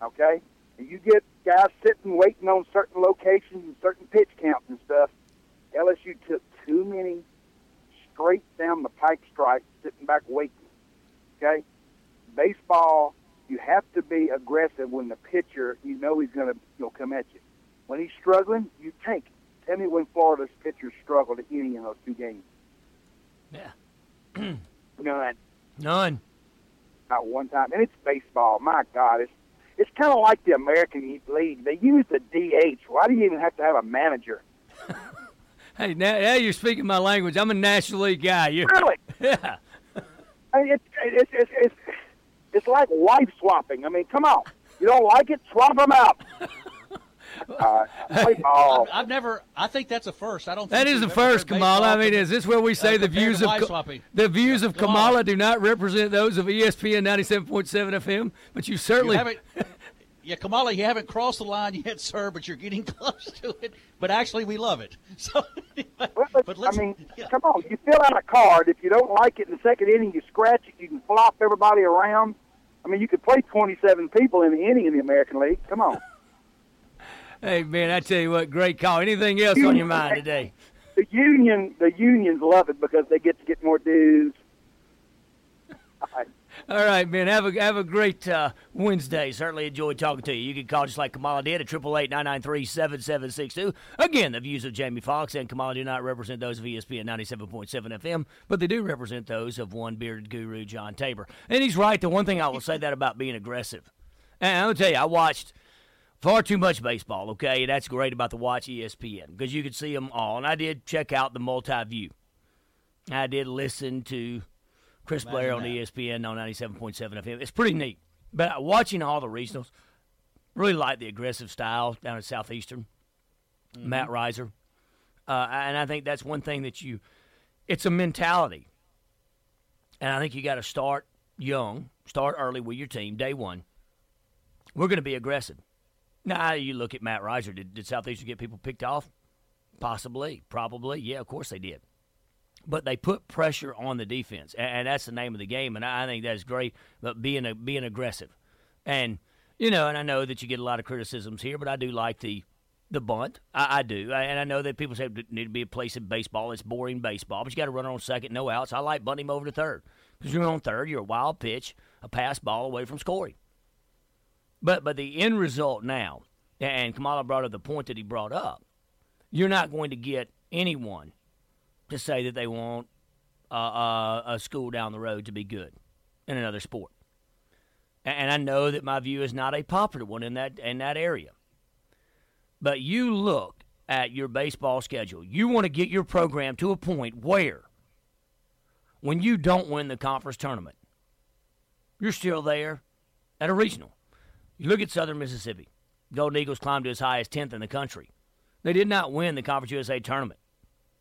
Okay, you get guys sitting waiting on certain locations and certain pitch counts and stuff. LSU took too many straight down the pike strikes, sitting back waiting. Okay, baseball, you have to be aggressive when the pitcher, you know he's going to you know, come at you. When he's struggling, you tank. Tell me when Florida's pitchers struggled at any of those two games. Yeah. None. None. Not one time. And it's baseball. My God, it's it's kind of like the American League. They use the DH. Why do you even have to have a manager? Hey, now, now you're speaking my language. I'm a National League guy. You really? Yeah. I mean, it's, it's, it's, it's, it's like wife swapping. I mean, come on. You don't like it? Swap them out. uh, play ball. I've, I've never. I think that's a first. I don't. That think is the first, Kamala. I mean, is this where we say uh, the views of wife Ka- swapping. the views of Go on. Kamala do not represent those of ESPN 97.7 FM? But you certainly You haven't, yeah, Kamala, you haven't crossed the line yet, sir, but you're getting close to it. But actually, we love it. So, but let's, I mean, come on. You fill out a card. If you don't like it in the second inning, you scratch it. You can flop everybody around. I mean, you could play 27 people in the inning in the American League. Come on. Hey man, I tell you what, great call. Anything else on your mind today? The union, the unions love it because they get to get more dues. All right, man. Have a have a great uh, Wednesday. Certainly enjoyed talking to you. You can call just like Kamala did at triple eight nine nine three seven seven six two. Again, the views of Jamie Foxx and Kamala do not represent those of ESPN ninety seven point seven FM, but they do represent those of one bearded guru John Tabor. And he's right. The one thing I will say that about being aggressive. And I'll tell you, I watched far too much baseball. Okay, that's great about the Watch ESPN because you could see them all. And I did check out the multi view. I did listen to Chris Blair on E ESPN on 97.7 FM. It's pretty neat. But watching all the regionals, really like the aggressive style down at Southeastern. Matt Riser. Uh, and I think that's one thing that you, it's a mentality. And I think you got to start young, start early with your team, day one. We're going to be aggressive. Now, you look at Matt Riser. Did, did Southeastern get people picked off? Possibly. Probably. Yeah, of course they did but they put pressure on the defense, and, and that's the name of the game. And I, I think that's great. But being a, being aggressive, and you know, and I know that you get a lot of criticisms here, but I do like the the bunt. I, I do, I, and I know that people say it need to be a place in baseball. It's boring baseball, but you got to run on second, no outs. I like bunting over to third because you're on third. You're a wild pitch, a pass ball away from scoring. But but the end result now, and Kamala brought up the point that he brought up. You're not going to get anyone to say that they want uh, uh, a school down the road to be good in another sport. And, I know that my view is not a popular one in that in that area. But you look at your baseball schedule. You want to get your program to a point where when you don't win the conference tournament, you're still there at a regional. You look at Southern Mississippi. Golden Eagles climbed to as high as 10th in the country. They did not win the Conference USA tournament.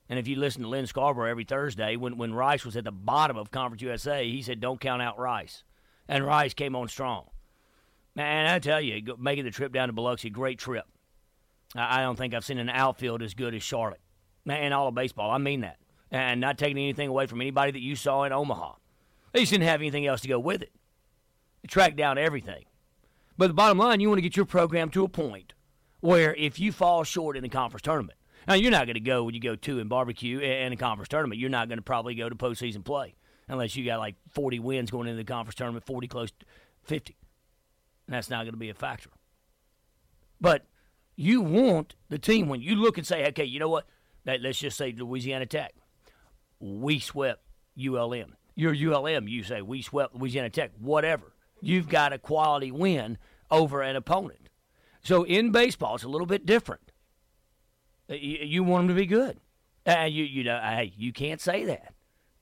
And if you listen to Lynn Scarborough every Thursday, when, when Rice was at the bottom of Conference USA, he said, don't count out Rice. And Rice came on strong. Man, I tell you, making the trip down to Biloxi, great trip. I, I don't think I've seen an outfield as good as Charlotte. Man, all of baseball, I mean that. and not taking anything away from anybody that you saw in Omaha. They just didn't have anything else to go with it. They tracked down everything. But the bottom line, you want to get your program to a point where if you fall short in the conference tournament, now you're not going to go when you go two in barbecue and a conference tournament. You're not going to probably go to postseason play unless you got like 40 wins going into the conference tournament, 40 close to 50. And that's not going to be a factor. But you want the team when you look and say, okay, you know what? Let's just say Louisiana Tech. We swept ULM. You're ULM. You say we swept Louisiana Tech. Whatever. You've got a quality win over an opponent. So in baseball, it's a little bit different. Uh, you, you want them to be good. Uh, you you know, hey, you can't say that.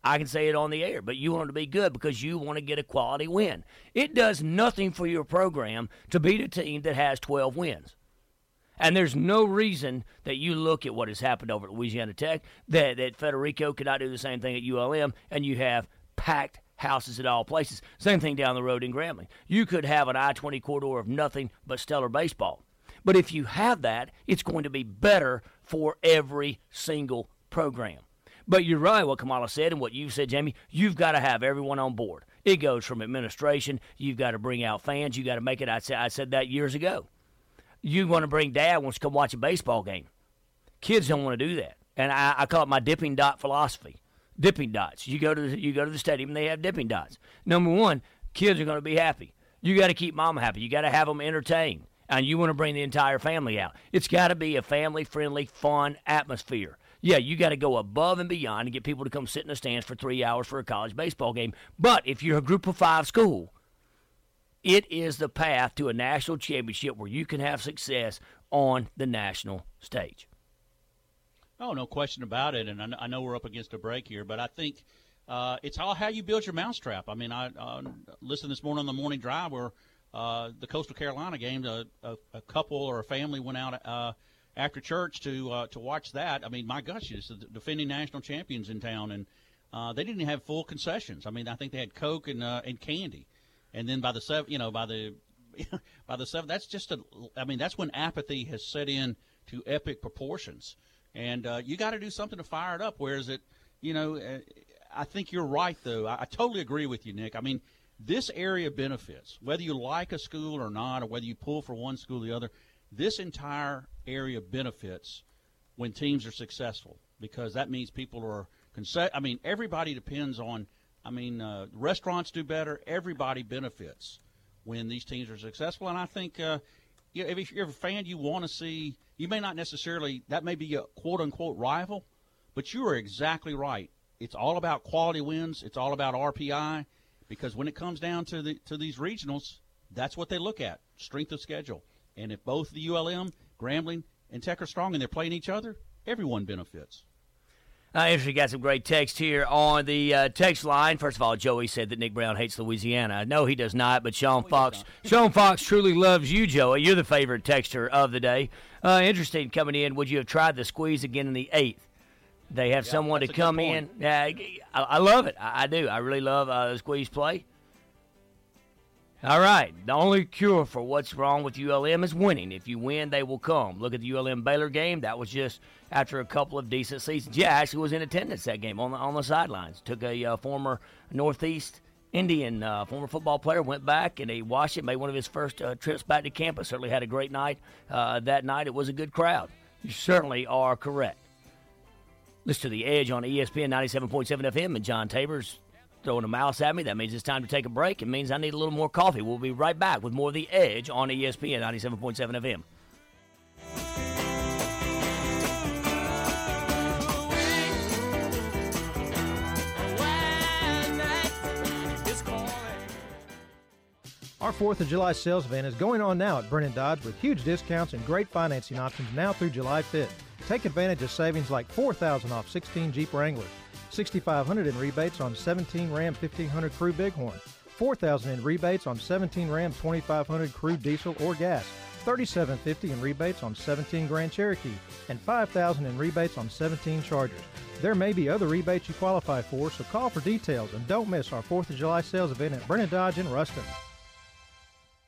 I can say it on the air, but you want them to be good because you want to get a quality win. It does nothing for your program to beat a team that has 12 wins. And there's no reason that you look at what has happened over at Louisiana Tech that, that Federico could not do the same thing at ULM, and you have packed houses at all places. Same thing down the road in Grambling. You could have an I 20 corridor of nothing but stellar baseball. But if you have that, it's going to be better for every single program. But you're right, what Kamala said and what you've said, Jamie. You've got to have everyone on board. It goes from administration. You've got to bring out fans. You've got to make it. I said, I said that years ago you want to bring dad wants to come watch a baseball game. Kids don't want to do that, and I, I call it my dipping dot philosophy. Dipping dots. You go to the, you go to the stadium, they have dipping dots. Number one, kids are going to be happy. You got to keep mama happy. You got to have them entertained, and you want to bring the entire family out. It's got to be a family-friendly, fun atmosphere. Yeah, you got to go above and beyond and get people to come sit in the stands for three hours for a college baseball game. But if you're a group of five school, it is the path to a national championship where you can have success on the national stage. Oh, no question about it. And I know we're up against a break here, but I think uh, it's all how you build your mousetrap. I mean, I uh, listened this morning on the morning drive where uh, the Coastal Carolina game, a, a, a, couple or a family went out uh, after church to uh, to watch that. I mean, my gosh, it's the defending national champions in town, and uh, they didn't have full concessions. I mean, I think they had Coke and and candy and then by the seven, you know, by the by the seven, that's just a. I mean, that's when apathy has set in to epic proportions, and uh, you got to do something to fire it up. Whereas it, you know, uh, I think you're right though. I, I totally agree with you, Nick. I mean, this area benefits whether you like a school or not, or whether you pull for one school or the other. This entire area benefits when teams are successful because that means people are. I mean, everybody depends on I mean, uh, restaurants do better. Everybody benefits when these teams are successful. And I think, uh, you know, if you're a fan, you want to see. You may not necessarily that may be a quote unquote rival, but you are exactly right. It's all about quality wins. It's all about RPI, because when it comes down to the to these regionals, that's what they look at: strength of schedule. And if both the ULM, Grambling, and Tech are strong and they're playing each other, everyone benefits. Uh, actually got some great text here on the uh, text line. First of all, Joey said that Nick Brown hates Louisiana. No, he does not. But Sean oh, Fox, Sean Fox truly loves you, Joey. You're the favorite texter of the day. Uh, interesting coming in. Would you have tried the squeeze again in the eighth? They have yeah, someone to come in. Yeah, I, I, love it. I, I, do. I really love uh, the squeeze play. All right. The only cure for what's wrong with ULM is winning. If you win, they will come. Look at the ULM Baylor game. That was just after a couple of decent seasons. Yeah, actually was in attendance that game on the on the sidelines. Took a uh, former Northeast Indian uh, former football player went back and he watched it. Made one of his first uh, trips back to campus. Certainly had a great night uh, that night. It was a good crowd. You certainly are correct. Listen to the Edge on ESPN 97.7 FM and John Tabor's throwing a mouse at me. That means it's time to take a break. It means I need a little more coffee. We'll be right back with more of The Edge on ESPN 97.7 FM. Our 4th of July sales event is going on now at Brennan Dodge with huge discounts and great financing options now through July 5th. Take advantage of savings like 4000 off 16 Jeep Wranglers 6500 in rebates on 17 Ram 1500 Crew Bighorn, 4000 in rebates on 17 Ram 2500 Crew Diesel or Gas, 3750 in rebates on 17 Grand Cherokee, and 5000 in rebates on 17 Chargers. There may be other rebates you qualify for, so call for details and don't miss our 4th of July sales event at Brennan Dodge in Ruston.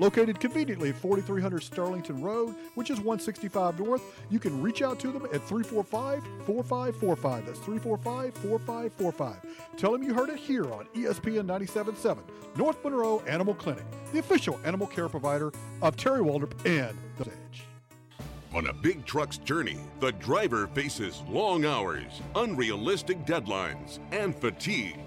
Located conveniently at 4300 Sterlington Road, which is 165 North, you can reach out to them at 345 4545. That's 345 4545. Tell them you heard it here on ESPN 97.7, North Monroe Animal Clinic, the official animal care provider of Terry Waldrop and The Edge. On a big truck's journey, the driver faces long hours, unrealistic deadlines, and fatigue.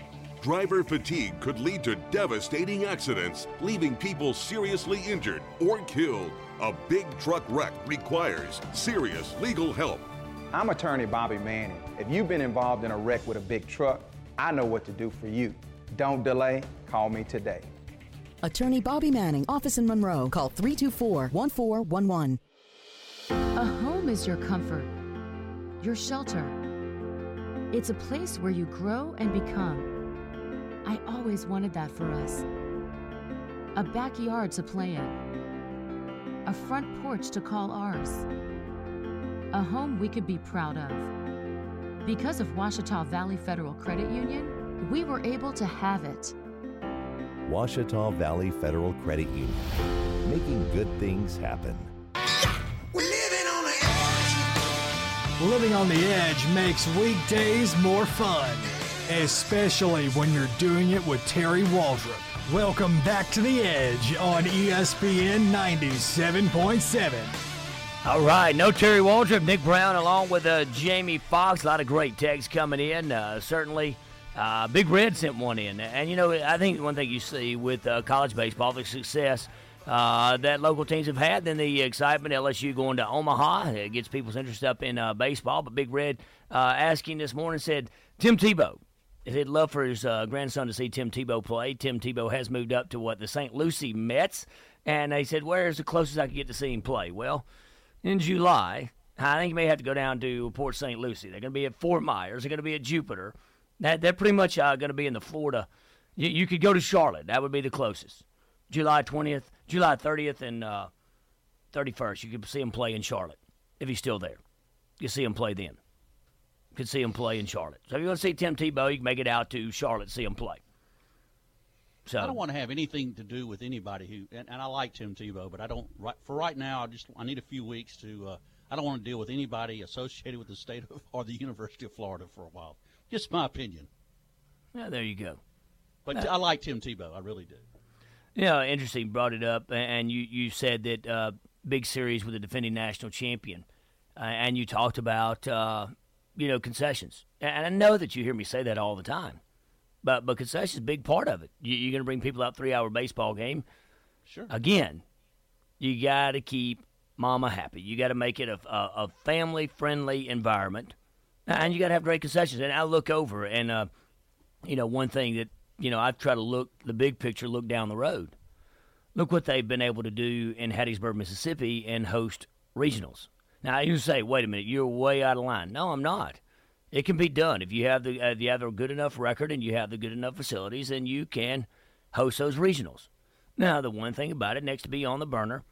Driver fatigue could lead to devastating accidents, leaving people seriously injured or killed. A big truck wreck requires serious legal help. I'm attorney Bobby Manning. If you've been involved in a wreck with a big truck, I know what to do for you. Don't delay, call me today. Attorney Bobby Manning, office in Monroe. Call 324 1411. A home is your comfort, your shelter. It's a place where you grow and become. I always wanted that for us. A backyard to play in, a front porch to call ours, a home we could be proud of. Because of Ouachita Valley Federal Credit Union, we were able to have it. Ouachita Valley Federal Credit Union, making good things happen. Living on the edge makes weekdays more fun, especially when you're doing it with Terry Waldrop. Welcome back to the edge on ESPN 97.7. All right, no Terry Waldrop, Nick Brown, along with uh, Jamie Fox. A lot of great texts coming in. Uh, certainly, uh, Big Red sent one in, and you know, I think one thing you see with uh, college baseball, the success uh, that local teams have had, then the excitement. LSU going to Omaha it gets people's interest up in uh, baseball. But Big Red asking this morning said Tim Tebow. He'd love for his uh, grandson to see Tim Tebow play. Tim Tebow has moved up to what the St. Lucie Mets, and they said, "Where's the closest I can get to see him play?" Well, in July, I think you may have to go down to Port St. Lucie. They're going to be at Fort Myers. They're going to be at Jupiter. That they're pretty much uh, going to be in the Florida. You, you could go to Charlotte. That would be the closest. July 20th, July 30th, and uh, 31st. You could see him play in Charlotte if he's still there. You see him play then. Could see him play in Charlotte. So if you want to see Tim Tebow, you can make it out to Charlotte see him play. So I don't want to have anything to do with anybody who, and, and I like Tim Tebow, but I don't. Right, for right now, I just I need a few weeks to. Uh, I don't want to deal with anybody associated with the state of or the University of Florida for a while. Just my opinion. Yeah, there you go. But Uh, I like Tim Tebow. I really do. Yeah, interesting. Brought it up, and you you said that uh, big series with the defending national champion, uh, and you talked about uh, you know concessions, and I know that you hear me say that all the time, but but concessions is a big part of it. You, you're going to bring people out three hour baseball game. Sure. Again, you got to keep mama happy. You got to make it a, a, a family friendly environment, and you got to have great concessions. And I look over, and uh, you know one thing that you know, I've tried to look the big picture, look down the road. Look what they've been able to do in Hattiesburg, Mississippi, and host regionals. Now you say, "Wait a minute, you're way out of line." No, I'm not. It can be done if you have the uh, you have a good enough record and you have the good enough facilities, then you can host those regionals. Now, the one thing about it, next to be on the burner,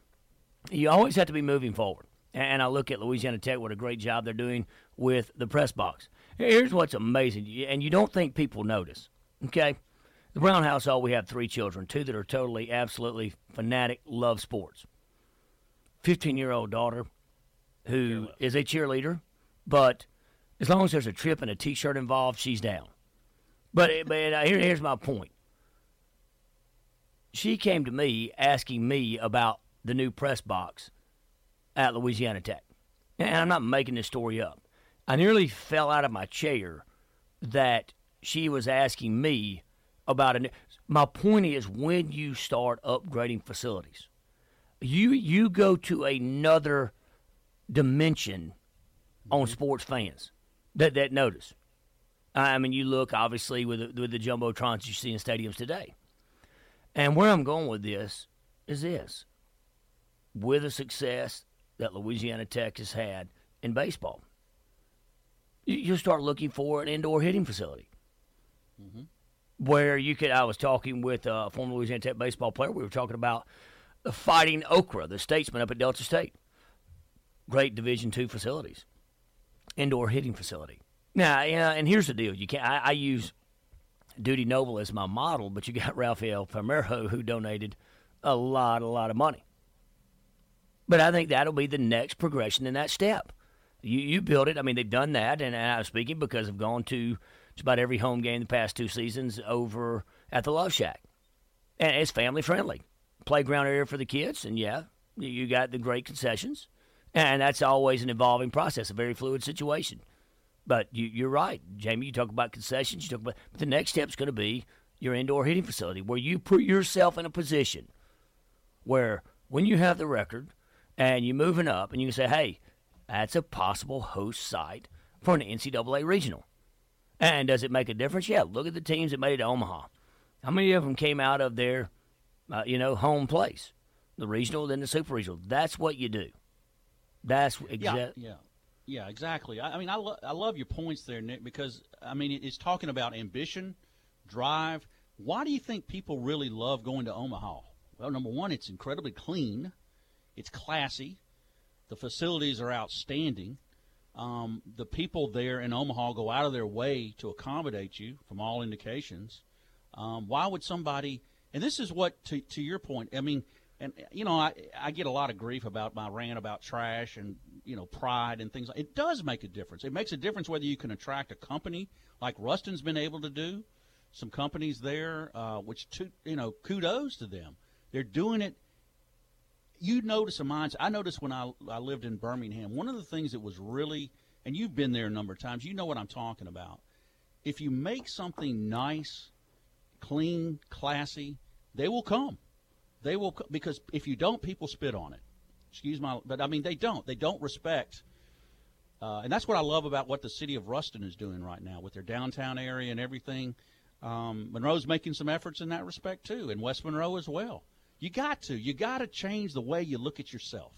you always have to be moving forward. And I look at Louisiana Tech, what a great job they're doing with the press box. Here's what's amazing, and you don't think people notice. Okay, the Brown household, we have three children, two that are totally, absolutely fanatic, love sports. 15 year old daughter who is a cheerleader, but as long as there's a trip and a t shirt involved, she's down. But, but uh, here, here's my point. She came to me asking me about the new press box at Louisiana Tech. And I'm not making this story up. I nearly fell out of my chair that she was asking me about it. My point is when you start upgrading facilities, you you go to another dimension on sports fans that that notice. I mean, you look obviously with the, with the jumbotrons you see in stadiums today, and where I'm going with this is this: with the success that Louisiana Tech has had in baseball, you, you'll start looking for an indoor hitting facility Mm-hmm. where you could. I was talking with a former Louisiana Tech baseball player. We were talking about Fighting Okra, the statesman up at Delta State. Great Division two facilities, indoor hitting facility. Now, yeah, and here's the deal: you can I, I use Dudy Noble as my model, but you got Rafael Palmeiro who donated a lot, a lot of money. But I think that'll be the next progression in that step. You you build it. I mean, they've done that, and I'm speaking because I've gone to just about every home game the past two seasons over at the Love Shack, and it's family friendly, playground area for the kids, and yeah, you got the great concessions, and that's always an evolving process, a very fluid situation. But you, are right, Jamie. You talk about concessions. You talk about, but the next step is going to be your indoor hitting facility, where you put yourself in a position where when you have the record and you're moving up, and you can say, "Hey, that's a possible host site for an NCAA regional." And does it make a difference? Yeah. Look at the teams that made it to Omaha. How many of them came out of their, uh, you know, home place, the regional, then the super regional? That's what you do. That's exactly. Yeah, yeah. Yeah, exactly. I, I mean, I, lo- I love your points there, Nick, because I mean, it's talking about ambition, drive. Why do you think people really love going to Omaha? Well, number one, it's incredibly clean, it's classy, the facilities are outstanding. Um, the people there in Omaha go out of their way to accommodate you, from all indications. Um, why would somebody? And this is what, to to your point. I mean, and you know, I I get a lot of grief about my rant about trash and you know pride and things. It does make a difference. It makes a difference whether you can attract a company like Ruston's been able to do. Some companies there, uh, which to, you know, kudos to them. They're doing it. You notice a mindset. I noticed when I I lived in Birmingham. One of the things that was really, and you've been there a number of times. You know what I'm talking about. If you make something nice, clean, classy, they will come they will because if you don't, people spit on it. Excuse my, but I mean they don't. They don't respect. Uh, and that's what I love about what the city of Ruston is doing right now with their downtown area and everything. Um, Monroe's making some efforts in that respect too, and West Monroe as well. You got to, you got to change the way you look at yourself.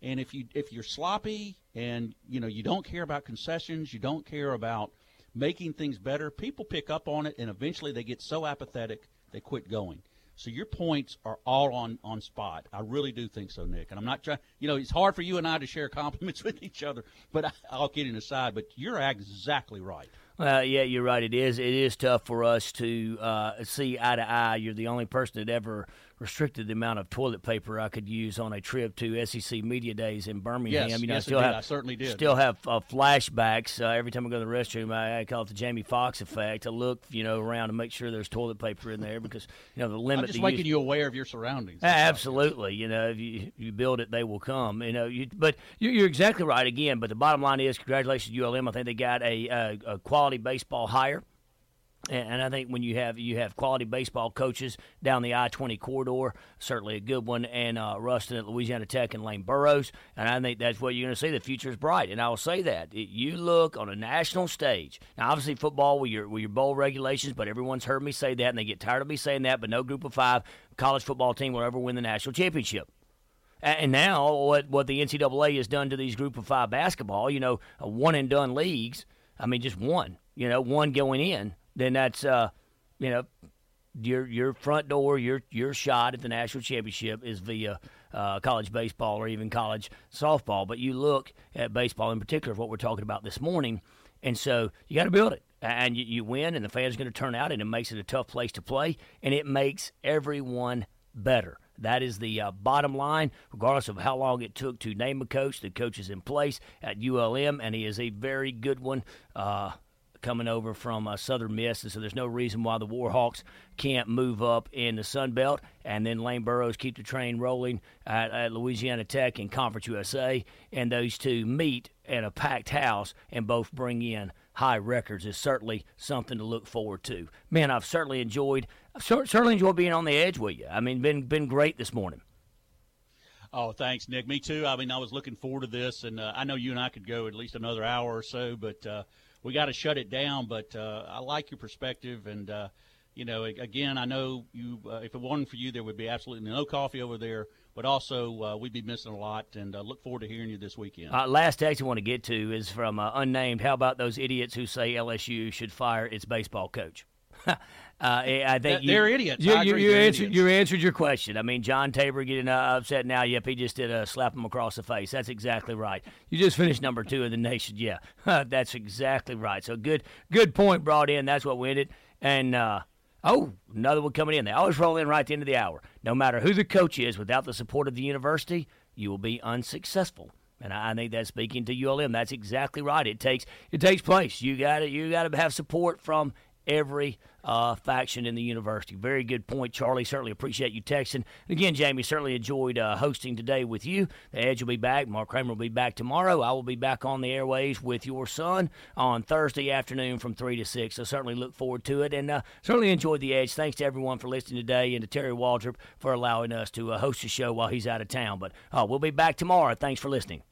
And if you if you're sloppy and you know you don't care about concessions, you don't care about making things better, people pick up on it, and eventually they get so apathetic they quit going. So your points are all on on spot. I really do think so, Nick. And I'm not trying. You know, it's hard for you and I to share compliments with each other. But I, I'll get it aside. But you're exactly right. Well, yeah, you're right. It is. It is tough for us to uh, see eye to eye. You're the only person that ever restricted the amount of toilet paper I could use on a trip to SEC Media Days in Birmingham. Yes, you know, yes, I still have, I certainly did. Still have uh, flashbacks uh, every time I go to the restroom. I, I, call it the Jamie Foxx effect. I look, you know, around to make sure there's toilet paper in there because you know the limit. I'm just making use, you aware of your surroundings. absolutely, you know, if you you build it, they will come. You know, you, but you're, you're, exactly right again. But the bottom line is, congratulations ULM. I think they got a, a, a quality baseball hire. And I think when you have you have quality baseball coaches down the I twenty corridor, certainly a good one, and uh, Ruston at Louisiana Tech and Lane Burroughs, and I think that's what you're going to see. The future is bright, and I will say that you look on a national stage. Now, obviously, football with your with your bowl regulations, but everyone's heard me say that, and they get tired of me saying that. But no Group of Five college football team will ever win the national championship. And now, what what the NCAA has done to these Group of Five basketball, you know, one and done leagues. I mean, just one, you know, one going in then that's uh, you know your your front door, your your shot at the national championship is via uh, college baseball or even college softball. But you look at baseball in particular, what we're talking about this morning, and so you got to build it, and you, you win, and the fans are going to turn out, and it makes it a tough place to play, and it makes everyone better. That is the uh, bottom line, regardless of how long it took to name a coach. The coach is in place at ULM, and he is a very good one. Uh, coming over from uh, Southern Miss, and so there's no reason why the Warhawks can't move up in the Sun Belt, and then Lane Burroughs keep the train rolling at, at Louisiana Tech and Conference USA, and those two meet at a packed house and both bring in high records is certainly something to look forward to. Man, I've certainly enjoyed I've certainly enjoyed being on the edge with you. I mean, been been great this morning. Oh, thanks, Nick. Me too. I mean, I was looking forward to this, and uh, I know you and I could go at least another hour or so, but uh, we got to shut it down. But uh, I like your perspective, and uh, you know, again, I know you. Uh, if it wasn't for you, there would be absolutely no coffee over there. But also, uh, we'd be missing a lot, and uh, look forward to hearing you this weekend. Uh, last text I want to get to is from unnamed. How about those idiots who say LSU should fire its baseball coach? Uh, I think They're you, idiots. You, you, you answered, idiots. you answered your question. I mean, John Tabor getting uh, upset now. Yep, he just did uh, slap him across the face. That's exactly right. You just finished number two in the nation. Yeah, that's exactly right. So good, good point brought in. That's what win it. And uh, oh, another one coming in. They always roll in right at the end of the hour. No matter who the coach is, without the support of the university, you will be unsuccessful. And I think that's speaking to ULM. That's exactly right. It takes it takes place. You got to you got to have support from every uh, faction in the university. Very good point, Charlie. Certainly appreciate you texting. Again, Jamie, certainly enjoyed uh, hosting today with you. The Edge will be back. Mark Kramer will be back tomorrow. I will be back on the airways with your son on Thursday afternoon from 3 to 6. So certainly look forward to it. And uh, certainly enjoyed the Edge. Thanks to everyone for listening today and to Terry Waldrop for allowing us to uh, host the show while he's out of town. But uh, we'll be back tomorrow. Thanks for listening.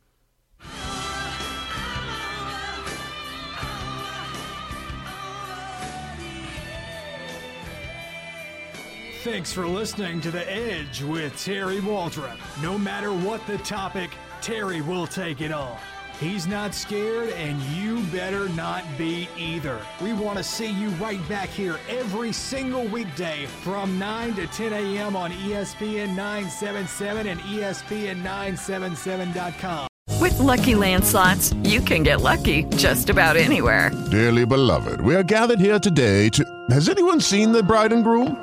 Thanks for listening to The Edge with Terry Waldrop. No matter what the topic, Terry will take it on. He's not scared, and you better not be either. We want to see you right back here every single weekday from 9 to 10 a.m. on ESPN 977 and E ESPN977.com. With Lucky Land slots, you can get lucky just about anywhere. Dearly beloved, we are gathered here today to. Has anyone seen the bride and groom?